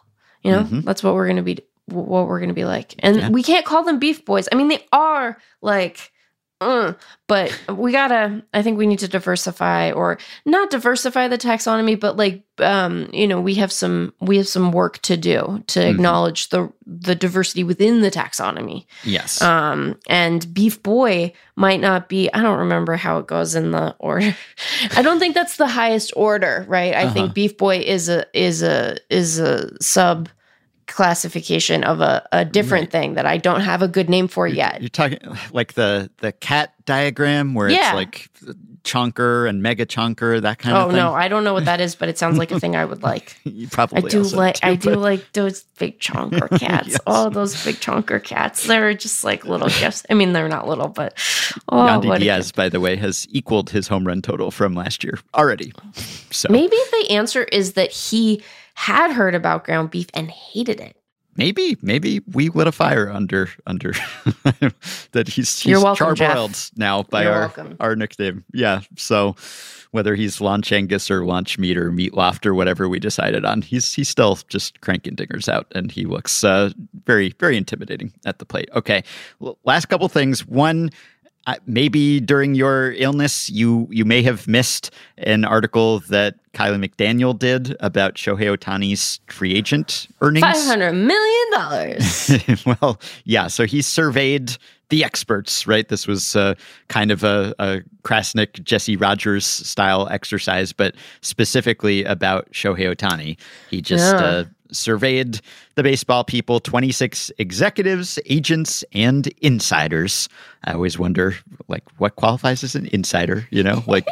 you know
Mhm.
that's what we're gonna be what we're gonna be like and
Yeah.
we can't call them beef boys i mean they are like uh, but we gotta i think we need to diversify or not diversify the taxonomy but like um you know we have some we have some work to do to
Mhm.
acknowledge the the diversity within the taxonomy
Yes.
um and beef boy might not be i don't remember how it goes in the order i don't think that's the highest order right i
Uh-huh.
think beef boy is a is a is a sub classification of a, a different
Right.
thing that i don't have a good name for
You're-
yet
You're talking like the the cat diagram where
Yeah.
it's like chunker and mega chunker that kind
oh
of thing.
Oh no i don't know what that is but it sounds like a thing i would like
You probably
I
do
like I do like those big chonker cats.
Yes.
Oh, those big chonker cats. They're just like little gifts. I mean, they're not little, but oh,
Yandy Diaz, by the way, has equaled his home run total from last year already. So
Maybe the answer is that he had heard about ground beef and hated it.
maybe, maybe we lit a fire under under that he's he's
welcome, Jeff.
now by
You're
our
welcome.
our nickname. Yeah. So whether he's launch Angus or launch meat or meat loft or whatever we decided on, he's he's still just cranking dingers out, and he looks uh, very very intimidating at the plate. Okay, L- last couple things. One. Maybe during your illness, you you may have missed an article that Kiley McDaniel did about Shohei Ohtani's free agent earnings.
Five hundred million dollars.
well, yeah. So he surveyed the experts, right? This was uh, kind of a, a Crasnick, Jesse Rogers style exercise, but specifically about Shohei Ohtani. He just
Yeah.
uh, surveyed the baseball people 26 executives, agents, and insiders. I always wonder, like, what qualifies as an insider? You know, like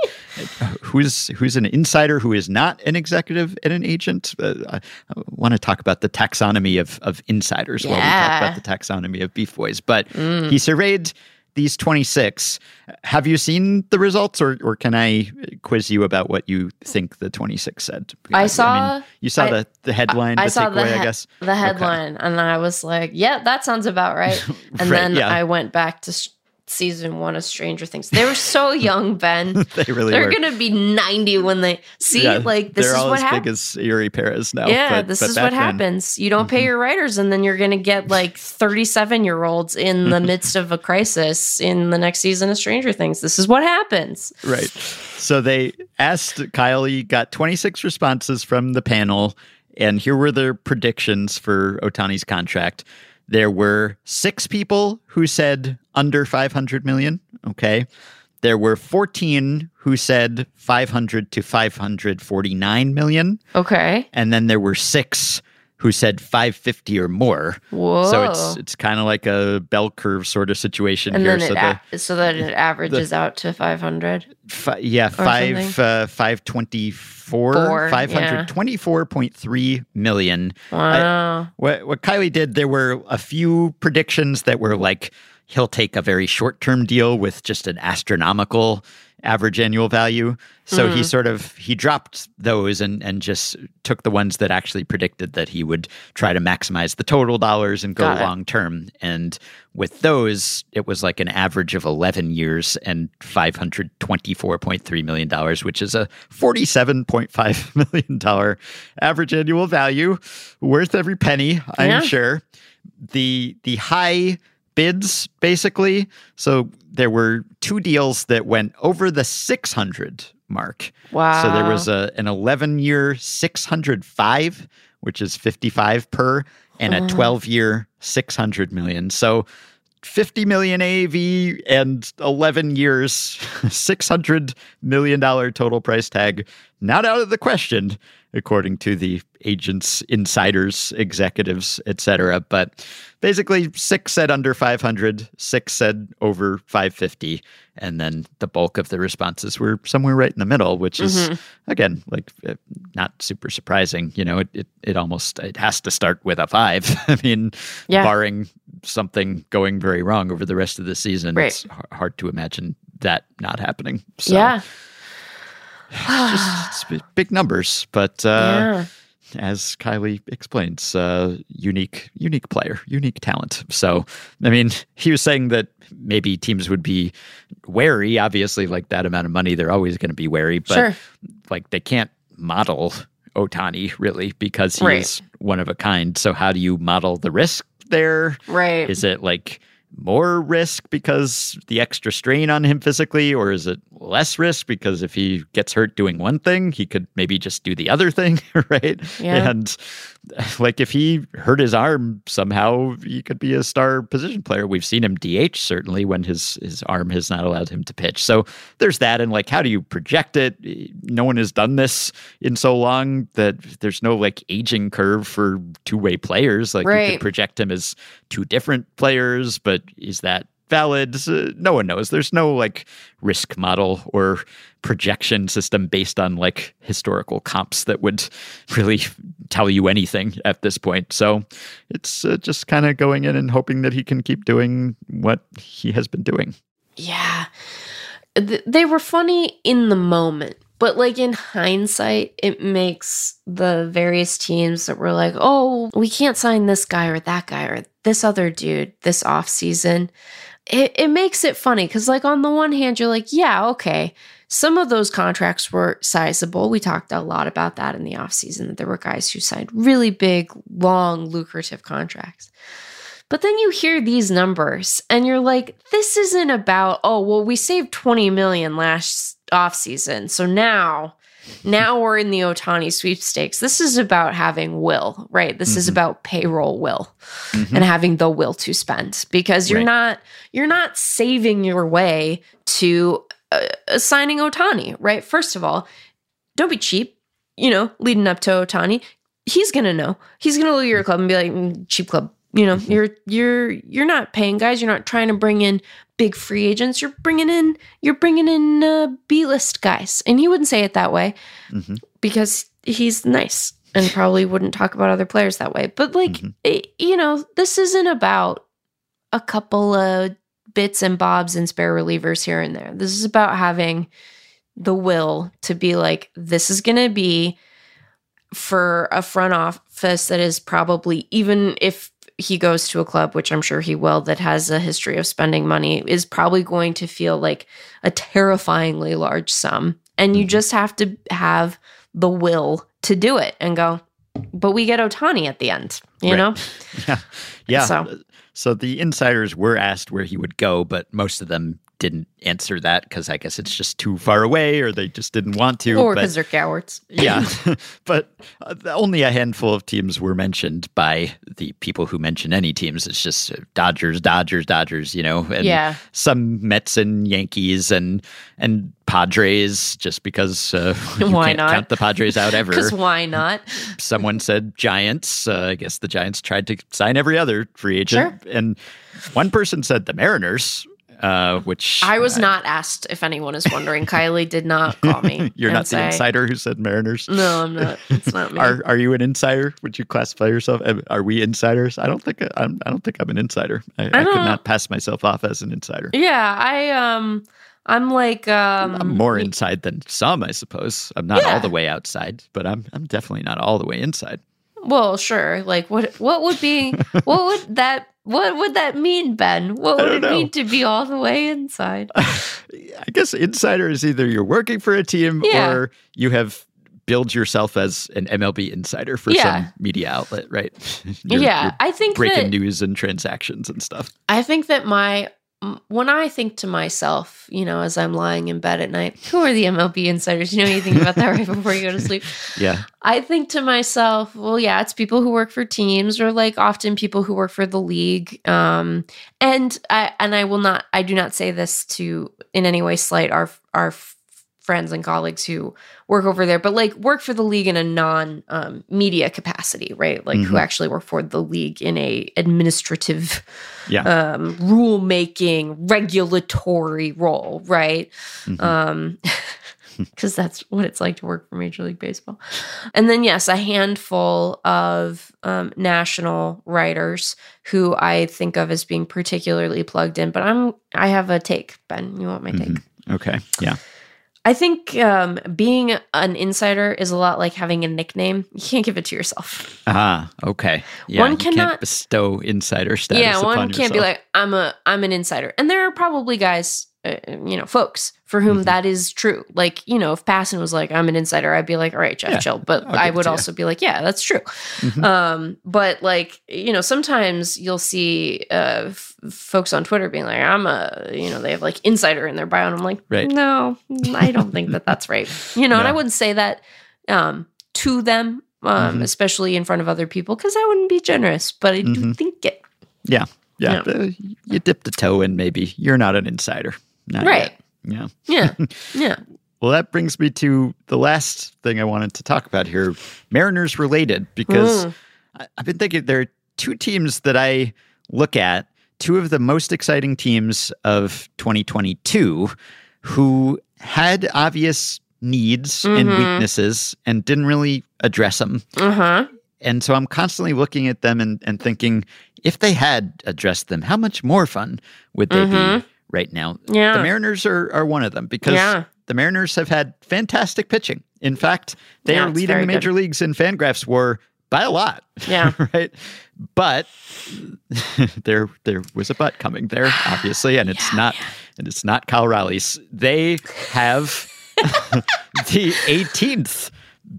who's who's an insider who is not an executive and an agent. Uh, I, I want to talk about the taxonomy of of insiders while we talk about the taxonomy of beef boys. But he surveyed these 26. Have you seen the results, or or can I quiz you about what you think the 26 said?
I saw-
you saw
I-
the the headline,
I
the
saw
takeaway,
the
I guess.
the headline, and I was like, "Yeah, that sounds about right." And
Right,
then
yeah.
I went back to season one of Stranger Things. They were so young, Ben.
They really
They're
were.
gonna be ninety when they see.
Yeah,
like this is what
as
happens.
big Eury Pérez now.
yeah,
but-
this
but
is what
then- Mm-hmm.
happens. You don't pay your writers, and then you're going to get like 37 year olds in the midst of a crisis in the next season of Stranger Things. This is what happens.
Right. So they asked Kiley, got 26 responses from the panel, and here were their predictions for Ohtani's contract. There were six people who said under 500 million. Okay. There were 14 who said 500 to 549 million.
Okay.
And then there were six who said 550 or more.
Whoa.
So it's it's kind of like a bell curve sort of situation
and
here. so the,
a- so that it averages out to 500.
Fi- yeah, five uh, five twenty four,
Four,
five hundred twenty four point three million.
Wow.
What what Kiley did, there were a few predictions that were like he'll take a very short term deal with just an astronomical average annual value. So
Hmm.
he sort of he dropped those and and just took the ones that actually predicted that he would try to maximize the total dollars and go long term. And with those, it was like an average of 11 years and $524.3 million, which is a $47.5 million average annual value, worth every penny, I'm
Yeah.
sure. The, the high bids, basically, so there were two deals that went over the 600 mark.
Wow.
So there was a, an 11 year 605, which is 55 per, and a uh-huh. 12 year 600 million. So 50 million AAV and 11 years, 600 million dollar total price tag. Not out of the question, according to the agents, insiders, executives, etc. But basically, six said under 500, six said over 550, and then the bulk of the responses were somewhere right in the middle, which is
Mm-hmm.
again like uh, not super surprising. You know, it it, it almost it has to start with a five. I mean,
Yeah.
barring something going very wrong over the rest of the season,
Right.
it's hard to imagine that not happening. So,
yeah.
just it's big numbers, but uh,
yeah.
as Kiley explains, uh, unique, unique player, unique talent. So, I mean, he was saying that maybe teams would be wary. Obviously, like that amount of money, they're always going to be wary. But
Sure.
like they can't model Ohtani really because he's
Right.
one of a kind. So, how do you model the risk there?
Right.
Is it like more risk because the extra strain on him physically, or is it less risk because if he gets hurt doing one thing, he could maybe just do the other thing, right?
Yeah.
And like if he hurt his arm somehow, he could be a star position player. We've seen him DH certainly when his his arm has not allowed him to pitch. So there's that, and like how do you project it? No one has done this in so long that there's no like aging curve for two way players. Like you could project him as two different players, but is that valid? Uh, no one knows. There's no like risk model or projection system based on like historical comps that would really tell you anything at this point. So it's uh, just kind of going in and hoping that he can keep doing what he has been doing.
Yeah. Th- they were funny in the moment, but like in hindsight, it makes the various teams that were like, oh, we can't sign this guy or that guy or this other dude this off season. It, it makes it funny because, like, on the one hand, you're like, yeah, okay. Some of those contracts were sizable. We talked a lot about that in the offseason, that there were guys who signed really big, long, lucrative contracts. But then you hear these numbers and you're like, this isn't about, oh, well, we saved 20 million last offseason. So now, now we're in the Ohtani sweepstakes. This is about having will, right? This is
Mhm.
about payroll will
Mhm.
and having the will to spend because you're
Right.
not you're not saving your way to uh, assigning Ohtani, right? First of all, don't be cheap. You know, leading up to Ohtani, he's gonna know. He's gonna look at your club and be like, "Mm, "Cheap club." You know, you're you're you're not paying guys. You're not trying to bring in big free agents. You're bringing in you're bringing in uh, B list guys, and he wouldn't say it that way
Mhm.
because he's nice and probably wouldn't talk about other players that way. But like,
Mhm.
it- you know, this isn't about a couple of bits and bobs and spare relievers here and there. This is about having the will to be like, this is going to be for a front office that is probably, even if he goes to a club, which I'm sure he will, that has a history of spending money, is probably going to feel like a terrifyingly large sum. And you
Mhm.
just have to have the will to do it and go, but we get Ohtani at the end, you
Right.
know?
Yeah. Yeah.
So-
So. the insiders were asked where he would go, but most of them didn't answer that because I guess it's just too far away or they just didn't want to.
Or because they're cowards.
yeah, but uh, only a handful of teams were mentioned by the people who mention any teams. It's just uh, Dodgers, Dodgers, Dodgers. You know, and
Yeah.
some Mets and Yankees and and Padres. Just because uh, you
Why
can't
not?
count the Padres out ever.
Because why not?
Someone said Giants. Uh, I guess the Giants tried to sign every other free agent, and one person said the Mariners. Uh, which
I was not asked if anyone is wondering. Kiley did not call me.
You're not the insider who said Mariners.
No, I'm not. It's not me.
Are are you an insider? Would you classify yourself? Are we insiders? I don't think I'm. I don't think I'm an insider. I, I, could
don't-
not pass myself off as an insider.
yeah, I um, I'm like um,
I'm more inside than some, I suppose. I'm not
Yeah.
all the way outside, but I'm I'm definitely not all the way inside.
Well, sure. Like, what what would be what would that what would that mean, Ben? What would it
know.
mean to be all the way inside?
I guess insider is either you're working for a team
Yeah.
or you have billed yourself as an MLB insider for
Yeah.
some media outlet, right? You're-
yeah,
you're
I think
breaking
that
news and transactions and stuff.
I think that my when I think to myself, you know, as I'm lying in bed at night, who are the MLB insiders? You know, you think about that right before you go to sleep.
Yeah.
I think to myself, well, yeah, it's people who work for teams or like often people who work for the league. Um, and I and I will not, I do not say this to in any way slight our our friends and colleagues who work over there, but like work for the league in a non um, media capacity, right? Like who
Mhm.
actually work for the league in a administrative,
Yeah.
um, rule making, regulatory role, right?
Mhm.
um because that's what it's like to work for major league baseball and then yes a handful of um, national writers who i think of as being particularly plugged in but i'm i have a take ben you want my take
Mhm. okay. Yeah.
I think um, being an insider is a lot like having a nickname you can't give it to yourself
Ah, okay. Yeah,
One cannot-
bestow insider status.
yeah one
upon
can't be like i'm a i'm an insider and there are probably guys uh, you know folks for whom
Mhm.
that is true like you know if Passan was like i'm an insider i'd be like all right jeff
Yeah,
chill but i would
to you.
also be like yeah that's true
Mhm.
um but like you know sometimes you'll see uh f- folks on twitter being like i'm a you know they have like insider in their bio and i'm like
Right.
no i don't think that that's right you know and i wouldn't say that um to them um
Mhm.
especially in front of other people because i wouldn't be generous but i do
Mhm.
think it
yeah,
Yeah.
uh, you dip the toe in. Maybe you're not an insider, Not
right
yet. Yeah.
yeah yeah
Well, that brings me to the last thing I wanted to talk about here Mariners related, because
Mm.
I- I've been thinking there are two teams that I look at, two of the most exciting teams of 2022 who had obvious needs and
Mhm.
weaknesses and didn't really address them.
uh-huh
And so I'm constantly looking at them and, and thinking, if they had addressed them, how much more fun would they
Mhm.
be right now?
yeah
The Mariners are, are one of them because
Yeah.
the Mariners have had fantastic pitching. In fact, they
Yeah,
are leading the major leagues in Fangraphs WAR by a lot.
Yeah.
right. But there there was a but coming there, obviously, and it's not and it's not Cal Raleigh's. They have the 18th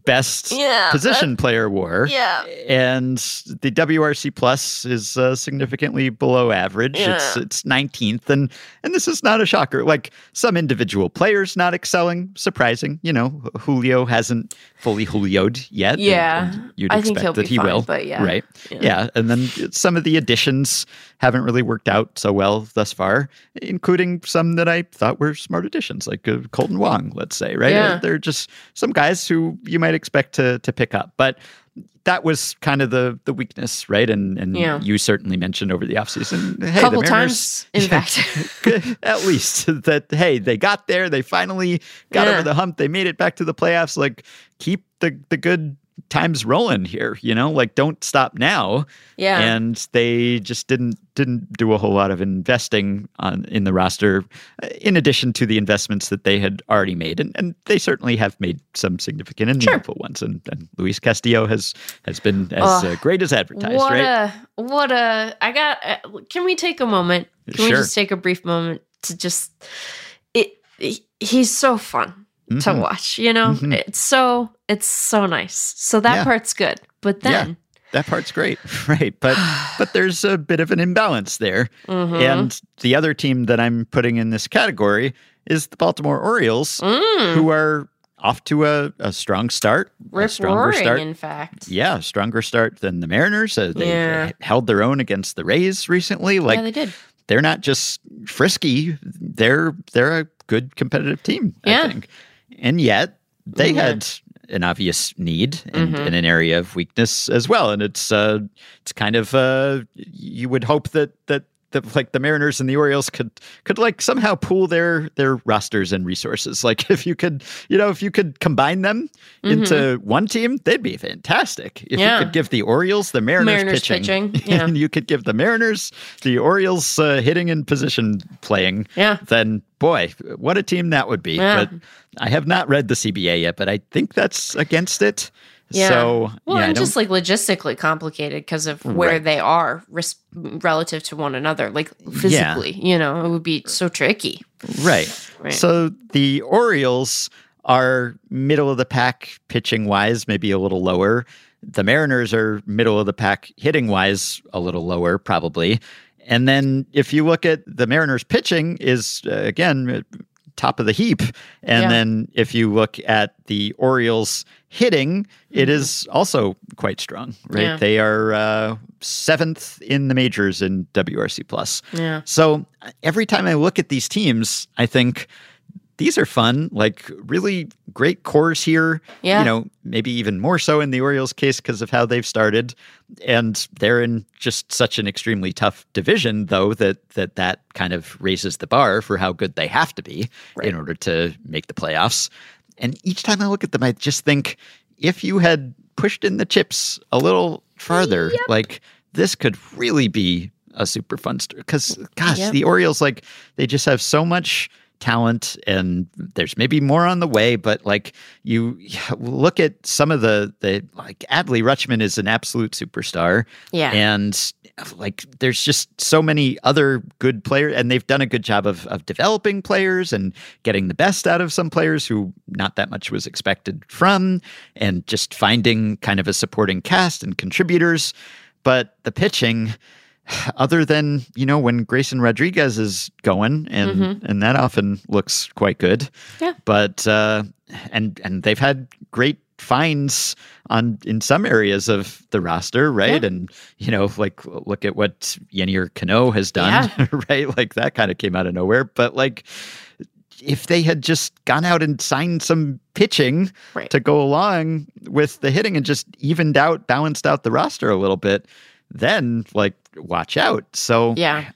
best
Yeah,
position player war.
yeah
And the WRC plus is uh, significantly below average. It's
Yeah.
it's 19th, and and this is not a shocker. Like some individual players not excelling, surprising. You know, Julio hasn't fully Julioed yet. and-
Yeah.
and you'd
I
expect
think he'll
that
be
he
fine,
will.
but yeah.
right.
Yeah.
Yeah. and then some of the additions haven't really worked out so well thus far, including some that I thought were smart additions, like uh, Kolten Wong, let's say. Right,
Yeah.
They're just some guys who you might expect to to pick up, but that was kind of the the weakness, right? And and
Yeah.
you certainly mentioned over the offseason. Hey,
a couple
the Mariners,
times in fact
at least that hey, they got there, they finally got
Yeah.
over the hump, they made it back to the playoffs. Like keep the the good times rolling here, you know? Like don't stop now.
yeah
And they just didn't didn't do a whole lot of investing on in the roster uh, in addition to the investments that they had already made. And and they certainly have made some significant and
Sure.
meaningful ones. And, and Luis Castillo has has been as uh, great as advertised,
what
right?
What a what a i got uh, can we take a moment can we
Sure.
just take a brief moment to just it, he- he's so fun to
Mhm.
watch you know
Mhm.
it's so it's so nice so that
Yeah.
part's good but
Yeah.
then
That part's great, right? But but there's a bit of an imbalance there.
Mhm.
And the other team that I'm putting in this category is the Baltimore Orioles,
Mm,
who are off to a, a strong start, a stronger
roaring
start.
in fact
Yeah, stronger start than the Mariners. Uh, they
Yeah.
held their own against the Rays recently. Like
yeah they did
they're not just frisky; they're they're a good competitive team.
Yeah.
I think, and yet they
Yeah.
had an obvious need and,
Mhm.
and an area of weakness as well. And it's uh, it's kind of uh, you would hope that that. That like the Mariners and the Orioles could could like somehow pool their their rosters and resources. Like if you could, you know, if you could combine them into one team, they'd be fantastic. If
Mm-hmm. Yeah.
you could give the Orioles the Mariners,
Mariners
pitching,
pitching, yeah.
and you could give the Mariners the Orioles uh, hitting and position playing,
yeah
then boy, what a team that would be.
Yeah.
But I have not read the CBA yet, but I think that's against it.
Yeah.
So
Well,
yeah,
and just like logistically complicated because of where
Right.
they are res- relative to one another, like physically, you know, it would be so tricky.
right.
Right.
So the Orioles are middle of the pack pitching wise, maybe a little lower. The Mariners are middle of the pack hitting wise, a little lower, probably. And then if you look at the Mariners pitching is uh, again top of the heap. And
Yeah.
then if you look at the Orioles hitting, it
Mhm.
is also quite strong, right?
Yeah.
They are uh, seventh in the majors in WRC plus.
Yeah.
So every time I look at these teams, I think these are fun, like really great cores here.
Yeah.
You know, maybe even more so in the Orioles case because of how they've started. And they're in just such an extremely tough division, though, that that, that kind of raises the bar for how good they have to be
Right.
in order to make the playoffs. And each time I look at them, I just think if you had pushed in the chips a little farther, like this could really be a super fun story. Because, gosh,
Yep.
the Orioles, like, they just have so much talent and there's maybe more on the way but like you look at some of the the like Adley Rutschman is an absolute superstar
Yeah.
and like there's just so many other good players and they've done a good job of of developing players and getting the best out of some players who not that much was expected from and just finding kind of a supporting cast and contributors but the pitching other than you know when Grayson Rodriguez is going and
Mhm.
and that often looks quite good
Yeah.
but uh and and they've had great finds on in some areas of the roster right
Yeah.
and you know like look at what Yenier Cano has done right like that kind of came out of nowhere but like if they had just gone out and signed some pitching
Right.
to go along with the hitting and just evened out balanced out the roster a little bit then like watch out so
yeah.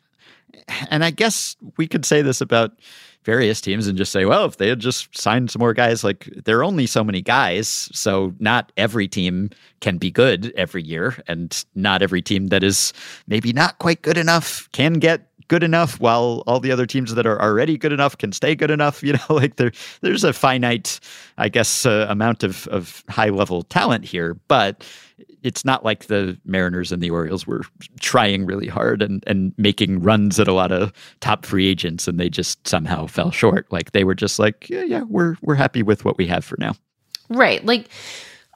and I guess we could say this about various teams and just say, well, if they had just signed some more guys, like there are only so many guys, so not every team can be good every year, and not every team that is maybe not quite good enough can get good enough while all the other teams that are already good enough can stay good enough you know like there there's a finite i guess uh, amount of of high level talent here but it's not like the Mariners and the Orioles were trying really hard and, and making runs at a lot of top free agents and they just somehow fell short. Like they were just like, yeah, yeah, we're we're happy with what we have for now.
Right. Like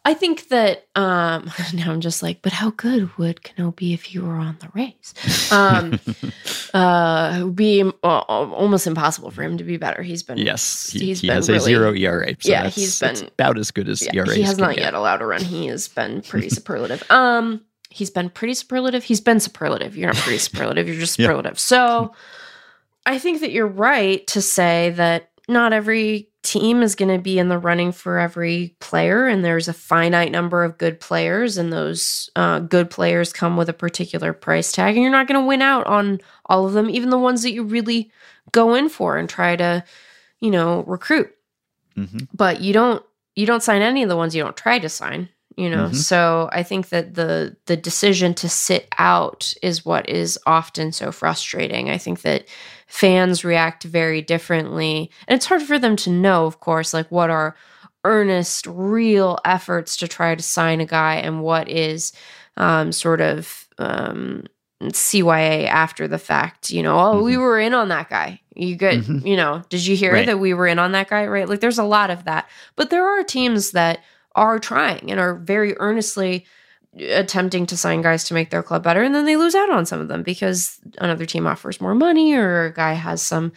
I think that um now I'm just like, but how good would Cano be if you were on the Rays? Um uh it would be uh, almost impossible for him to be better. He's been
Yes, he,
he's
he
been
has
really,
a zero ERA. So
Yeah, he's been-
about as good as
Yeah,
ERA.
he has not yet allowed a run. He has been pretty superlative. Um, he's been pretty superlative. He's been superlative. You're not pretty superlative. You're just
Yeah.
superlative. So, I think that you're right to say that not every team is going to be in the running for every player, and there's a finite number of good players, and those uh, good players come with a particular price tag, and you're not going to win out on all of them, even the ones that you really go in for and try to, you know, recruit
Mhm.
but you don't you don't sign any of the ones you don't try to sign you know
Mhm.
so i think that the the decision to sit out is what is often so frustrating i think that fans react very differently and it's hard for them to know of course like what are earnest real efforts to try to sign a guy and what is um, sort of um, CYA after the fact, you know, oh, we were in on that guy. You good,
Mhm.
you know, did you hear
Right.
that we were in on that guy? Right. Like there's a lot of that. But there are teams that are trying and are very earnestly attempting to sign guys to make their club better. And then they lose out on some of them because another team offers more money or a guy has some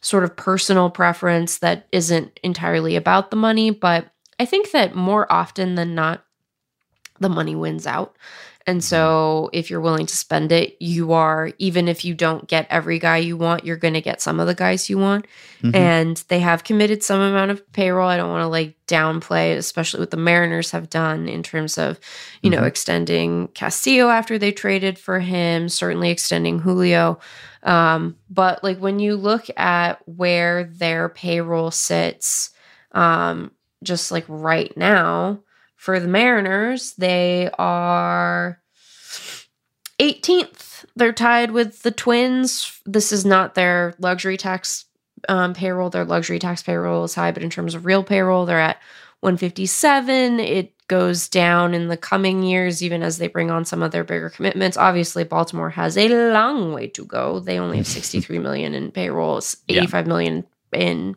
sort of personal preference that isn't entirely about the money. But I think that more often than not, the money wins out. And so if you're willing to spend it, you are, even if you don't get every guy you want, you're going to get some of the guys you want.
Mhm.
And they have committed some amount of payroll. I don't want to like downplay, especially what the Mariners have done in terms of, you know,
Mhm.
extending Castillo after they traded for him, certainly extending Julio. Um, but like when you look at where their payroll sits, um, just like right now, for the Mariners, they are 18th. They're tied with the Twins. This is not their luxury tax um, payroll. Their luxury tax payroll is high, but in terms of real payroll, they're at 157. It goes down in the coming years, even as they bring on some of their bigger commitments. Obviously, Baltimore has a long way to go. They only have 63 million in payroll,
Yeah.
85 million in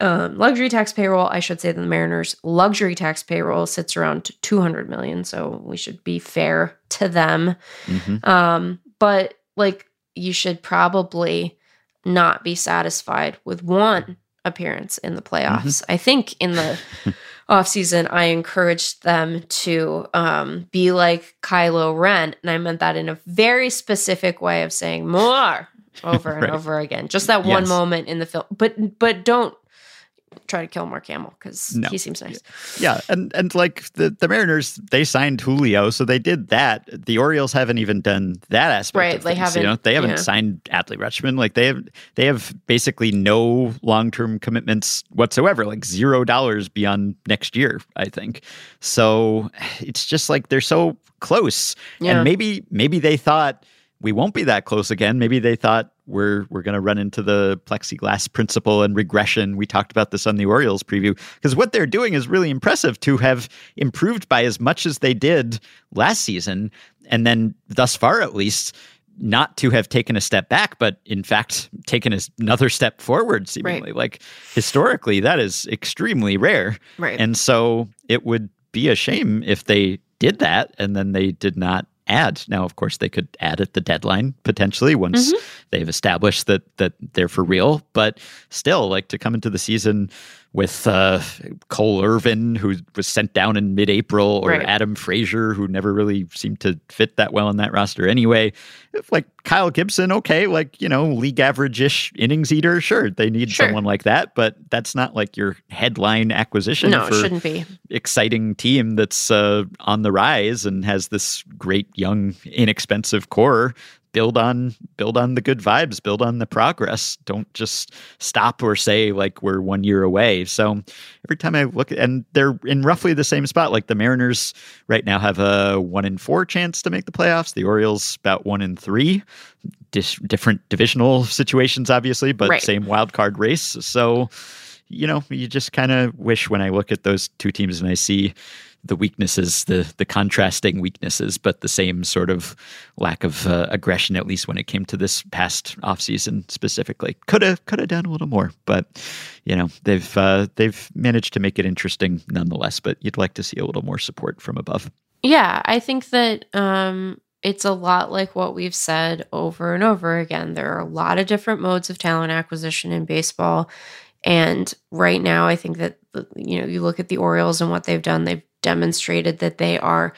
um, luxury tax payroll. I should say the Mariners' luxury tax payroll sits around 200 million, so we should be fair to them.
Mhm.
Um, but like you should probably not be satisfied with one appearance in the playoffs. I think in the offseason, I encouraged them to um, be like Kylo Ren. And I meant that in a very specific way of saying more over and
Right.
over again. Just that one
Yes.
moment in the film. But but don't try to kill Mark Hamill because
No.
he seems nice.
Yeah, and and like the the Mariners, they signed Julio, so they did that. The Orioles haven't even done that aspect.
Right,
of
they
things,
haven't-
know, they haven't
yeah.
signed Adley Rutschman. Like they have, they have basically no long term commitments whatsoever. Like zero dollars beyond next year. I think. So it's just like they're so close,
Yeah.
and maybe maybe they thought we won't be that close again. Maybe they thought we're we're going to run into the plexiglass principle and regression. We talked about this on the Orioles preview because what they're doing is really impressive to have improved by as much as they did last season, and then thus far at least. Not to have taken a step back, but in fact taken another step forward, seemingly. Like historically, that is extremely rare.
Right.
And so it would be a shame if they did that and then they did not add. Now, of course, they could add at the deadline potentially once mm-hmm. They've established that that they're for real. But still, like to come into the season with uh, Cole Irvin, who was sent down in mid-April, or
Right.
Adam Frazier, who never really seemed to fit that well in that roster anyway. If, like Kyle Gibson, okay, like you know, league average-ish innings eater, sure, they need
Sure.
someone like that, but that's not like your headline acquisition
No, it shouldn't be.
exciting team that's uh, on the rise and has this great young inexpensive core build on build on the good vibes build on the progress. Don't just stop or say like we're one year away. So every time i look and they're in roughly the same spot. Like the mariners right now have a one in four chance to make the playoffs. The orioles about one in three. Dis- different divisional situations obviously but
Right.
same wild card race. So you know, you just kind of wish when I look at those two teams and I see the weaknesses, the the contrasting weaknesses, but the same sort of lack of uh, aggression, at least when it came to this past offseason specifically. Could have could have done a little more, but you know they've uh, they've managed to make it interesting nonetheless. But you'd like to see a little more support from above.
Yeah, I think that um, it's a lot like what we've said over and over again. There are a lot of different modes of talent acquisition in baseball. And right now, I think that, you know, you look at the Orioles and what they've done, they've demonstrated that they are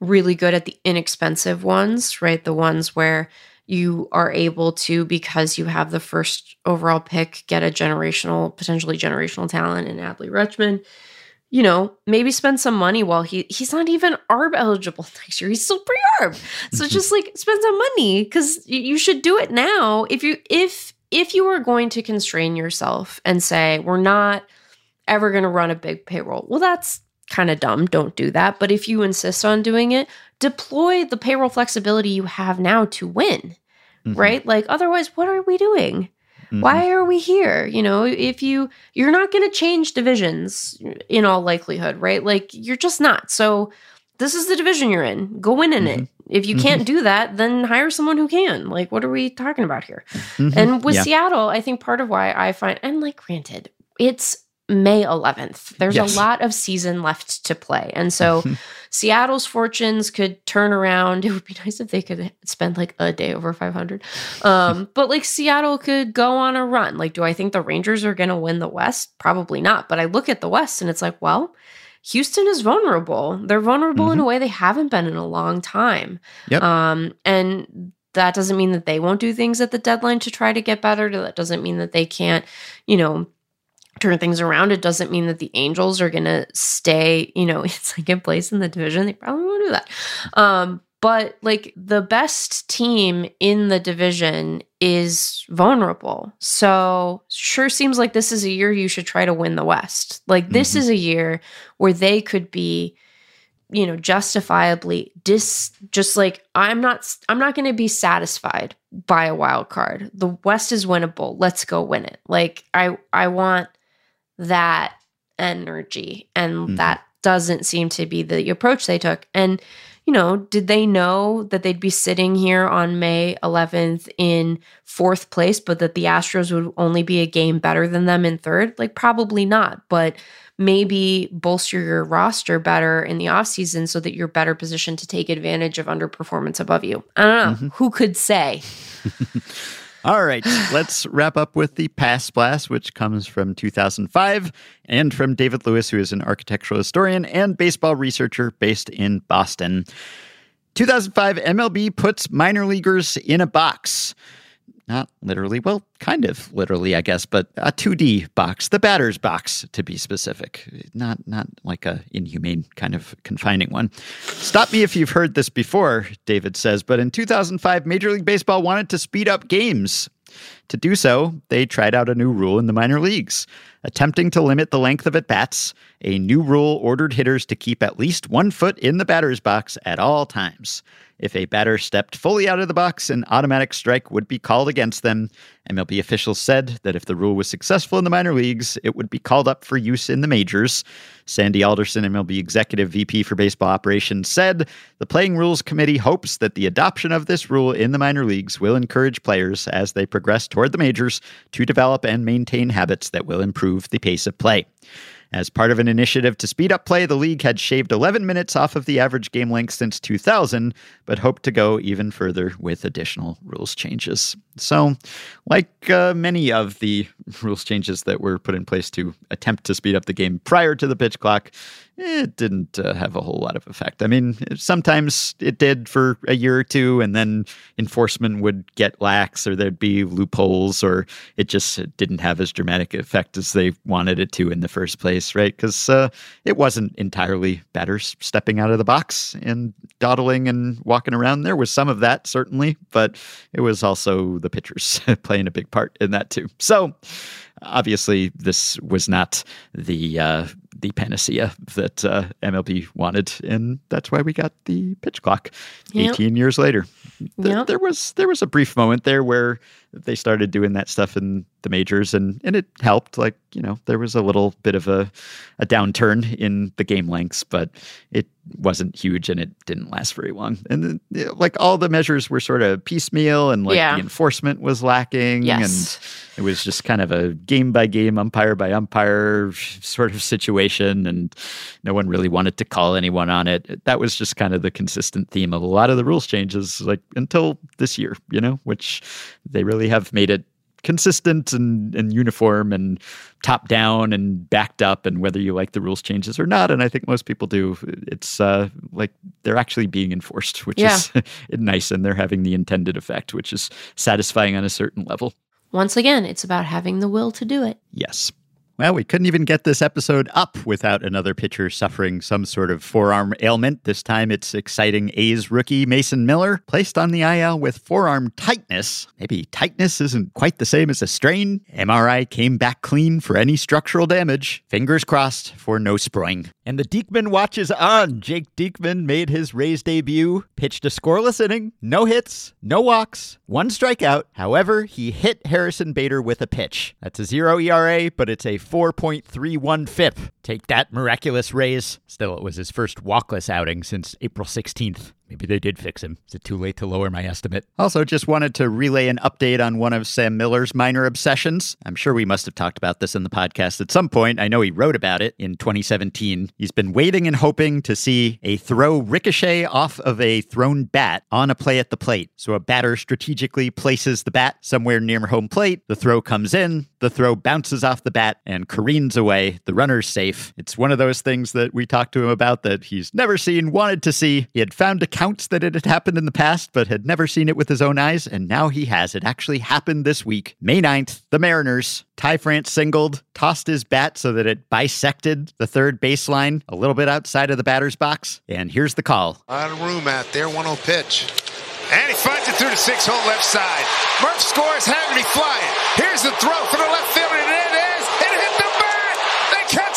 really good at the inexpensive ones, right? The ones where you are able to, because you have the first overall pick, get a generational, potentially generational talent in Adley Rutschman you know, maybe spend some money while he he's not even ARB eligible next year. He's still pre-ARB. So mm-hmm. just like spend some money because you should do it now. If you if if you are going to constrain yourself and say we're not ever going to run a big payroll, well, that's kind of dumb. Don't do that. But if you insist on doing it, deploy the payroll flexibility you have now to win.
Mhm.
Right? Like otherwise, what are we doing?
Mhm.
why are we here you know if you you're not going to change divisions in all likelihood right like you're just not so this is the division you're in go win in it if you can't do that then hire someone who can like what are we talking about here
Mhm.
and with
Yeah.
seattle i think part of why i find and like granted it's may 11th there's
Yes.
a lot of season left to play and so Seattle's fortunes could turn around. It would be nice if they could spend like a day over 500. Um, but like Seattle could go on a run. Like, do I think the Rangers are going to win the West? Probably not. But I look at the West and it's like, well, Houston is vulnerable. They're vulnerable in a way they haven't been in a long time.
Yep.
Um, and that doesn't mean that they won't do things at the deadline to try to get better. That doesn't mean that they can't, you know, turn things around. It doesn't mean that the Angels are going to stay, you know, in second place in the division. They probably won't do that. Um, but like the best team in the division is vulnerable. So sure seems like this is a year you should try to win the West. Like this
Mhm.
is a year where they could be you know justifiably dis just like i'm not i'm not going to be satisfied by a wild card the west is winnable let's go win it like i i want that energy and
Mhm.
that doesn't seem to be the approach they took and you know, did they know that they'd be sitting here on May 11th in fourth place, but that the Astros would only be a game better than them in third? Like, probably not. But maybe bolster your roster better in the offseason so that you're better positioned to take advantage of underperformance above you. I don't know. Mm-hmm. Who could say?
All right, let's wrap up with the Past Blast, which comes from 2005 and from David Lewis, who is an architectural historian and baseball researcher based in Boston. 2005 MLB puts minor leaguers in a box not literally, well, kind of literally, I guess, but a 2D box, the batter's box to be specific, not not like a inhumane kind of confining one. Stop me if you've heard this before, David says, but in 2005 Major League Baseball wanted to speed up games. To do so, they tried out a new rule in the minor leagues. Attempting to limit the length of at bats, a new rule ordered hitters to keep at least one foot in the batter's box at all times. If a batter stepped fully out of the box, an automatic strike would be called against them. MLB officials said that if the rule was successful in the minor leagues, it would be called up for use in the majors. Sandy Alderson, MLB Executive VP for Baseball Operations, said the Playing Rules Committee hopes that the adoption of this rule in the minor leagues will encourage players as they progress toward the majors to develop and maintain habits that will improve the pace of play. As part of an initiative to speed up play, the league had shaved 11 minutes off of the average game length since 2000, but hoped to go even further with additional rules changes. So, like uh, many of the rules changes that were put in place to attempt to speed up the game prior to the pitch clock, it didn't uh, have a whole lot of effect. I mean, sometimes it did for a year or two, and then enforcement would get lax, or there'd be loopholes, or it just didn't have as dramatic effect as they wanted it to in the first place, right? Because uh, it wasn't entirely batters stepping out of the box and dawdling and walking around. There was some of that, certainly, but it was also the pitchers playing a big part in that too. So, obviously, this was not the uh, the panacea that uh, MLB wanted, and that's why we got the pitch clock. Yep. Eighteen years later, Th- yep. there was there was a brief moment there where they started doing that stuff in the majors and and it helped like you know there was a little bit of a a downturn in the game lengths but it wasn't huge and it didn't last very long and then, like all the measures were sort of piecemeal and like yeah. the enforcement was lacking
yes.
and it was just kind of a game by game umpire by umpire sort of situation and no one really wanted to call anyone on it that was just kind of the consistent theme of a lot of the rules changes like until this year you know which they really have made it consistent and, and uniform and top down and backed up and whether you like the rules changes or not. And i think most people do. It's uh, like they're actually being enforced which yeah. is nice. And they're having the intended effect which is satisfying on a certain level.
Once again it's about having the will to do it.
Yes well, we couldn't even get this episode up without another pitcher suffering some sort of forearm ailment. This time it's exciting A's rookie Mason Miller, placed on the IL with forearm tightness. Maybe tightness isn't quite the same as a strain. MRI came back clean for any structural damage. Fingers crossed for no spring. And the Diekman watch is on. Jake Diekman made his Rays debut, pitched a scoreless inning, no hits, no walks, one strikeout. However, he hit Harrison Bader with a pitch. That's a zero ERA, but it's a 4.31 FIP. Take that, miraculous Rays. Still, it was his first walkless outing since April 16th. Maybe they did fix him. Is it too late to lower my estimate? Also, just wanted to relay an update on one of Sam Miller's minor obsessions. I'm sure we must have talked about this in the podcast at some point. I know he wrote about it in 2017. He's been waiting and hoping to see a throw ricochet off of a thrown bat on a play at the plate. So a batter strategically places the bat somewhere near home plate. The throw comes in, the throw bounces off the bat and careens away. The runner's safe. It's one of those things that we talked to him about that he's never seen, wanted to see. He had found accounts that it had happened in the past, but had never seen it with his own eyes, and now he has. It actually happened this week. May 9th, the Mariners, Ty France singled, tossed his bat so that it bisected the third baseline a little bit outside of the batter's box. And here's the call.
Of room out there, 1 0 pitch. And he finds it through the six hole left side. Murph scores, Haggerty flying. Here's the throw for the left fielder,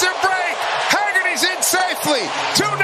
A break. Haggerty's in safely. 2 0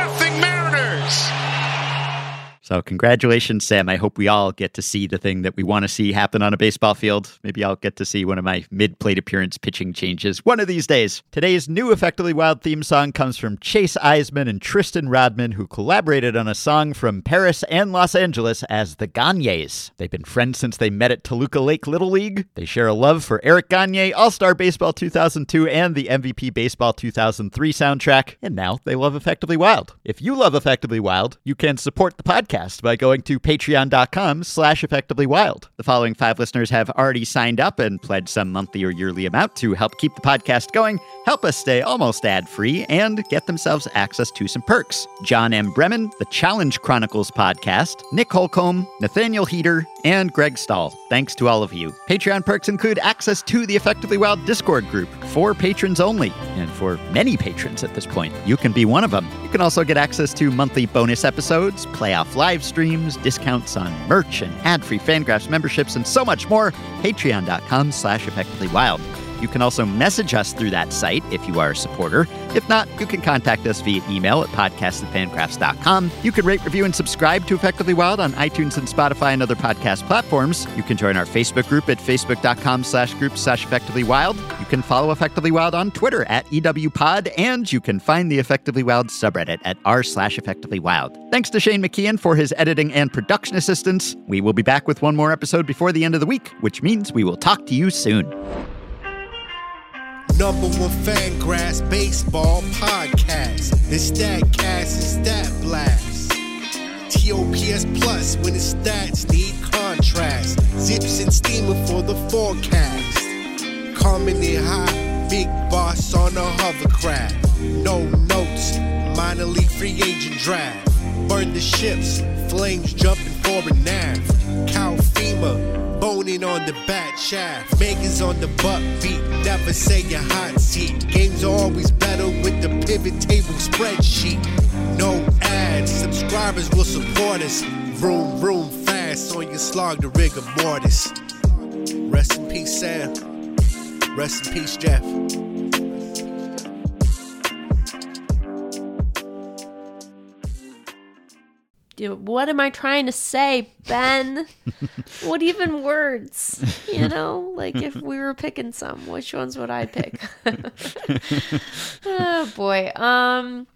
So, congratulations, Sam. I hope we all get to see the thing that we want to see happen on a baseball field. Maybe I'll get to see one of my mid plate appearance pitching changes one of these days. Today's new Effectively Wild theme song comes from Chase Eisman and Tristan Rodman, who collaborated on a song from Paris and Los Angeles as the Gagnés. They've been friends since they met at Toluca Lake Little League. They share a love for Eric Gagne, All Star Baseball 2002, and the MVP Baseball 2003 soundtrack, and now they love Effectively Wild. If you love Effectively Wild, you can support the podcast by going to patreon.com slash effectivelywild. The following five listeners have already signed up and pledged some monthly or yearly amount to help keep the podcast going, help us stay almost ad-free, and get themselves access to some perks. John M. Bremen, the Challenge Chronicles podcast, Nick Holcomb, Nathaniel Heater, and Greg Stahl. Thanks to all of you. Patreon perks include access to the Effectively Wild Discord group for patrons only, and for many patrons at this point. You can be one of them. You can also get access to monthly bonus episodes, playoff live streams, discounts on merch, and ad-free Fangraphs memberships, and so much more. Patreon.com slash effectivelywild. You can also message us through that site if you are a supporter. If not, you can contact us via email at podcast@fangraphs.com. You can rate, review, and subscribe to Effectively Wild on iTunes and Spotify and other podcast platforms. You can join our Facebook group at facebook.com slash group slash effectively wild. You can follow Effectively Wild on Twitter at EWPod, and you can find the Effectively Wild subreddit at r slash effectively wild. Thanks to Shane McKeon for his editing and production assistance. We will be back with one more episode before the end of the week, which means we will talk to you soon.
Number one FanGraphs baseball podcast. It's Statcast and Stat Blast. TOPS Plus when the stats need contrast. ZiPS and steamer for the forecast. Coming in high, big boss on a hovercraft. No notes, minor league free agent draft. Burn the ships, flames jumping for a nav. Cow FEMA, boning on the bat shaft. Makers on the butt beat, never say a hot seat. Games are always better with the pivot table spreadsheet. No ads, subscribers will support us. Vroom, vroom, fast on your slog, the rigor mortis. Rest in peace, Sam. Rest in peace, Jeff.
What am I trying to say, Ben? what even words? You know, like if we were picking some, which ones would I pick? oh boy. Um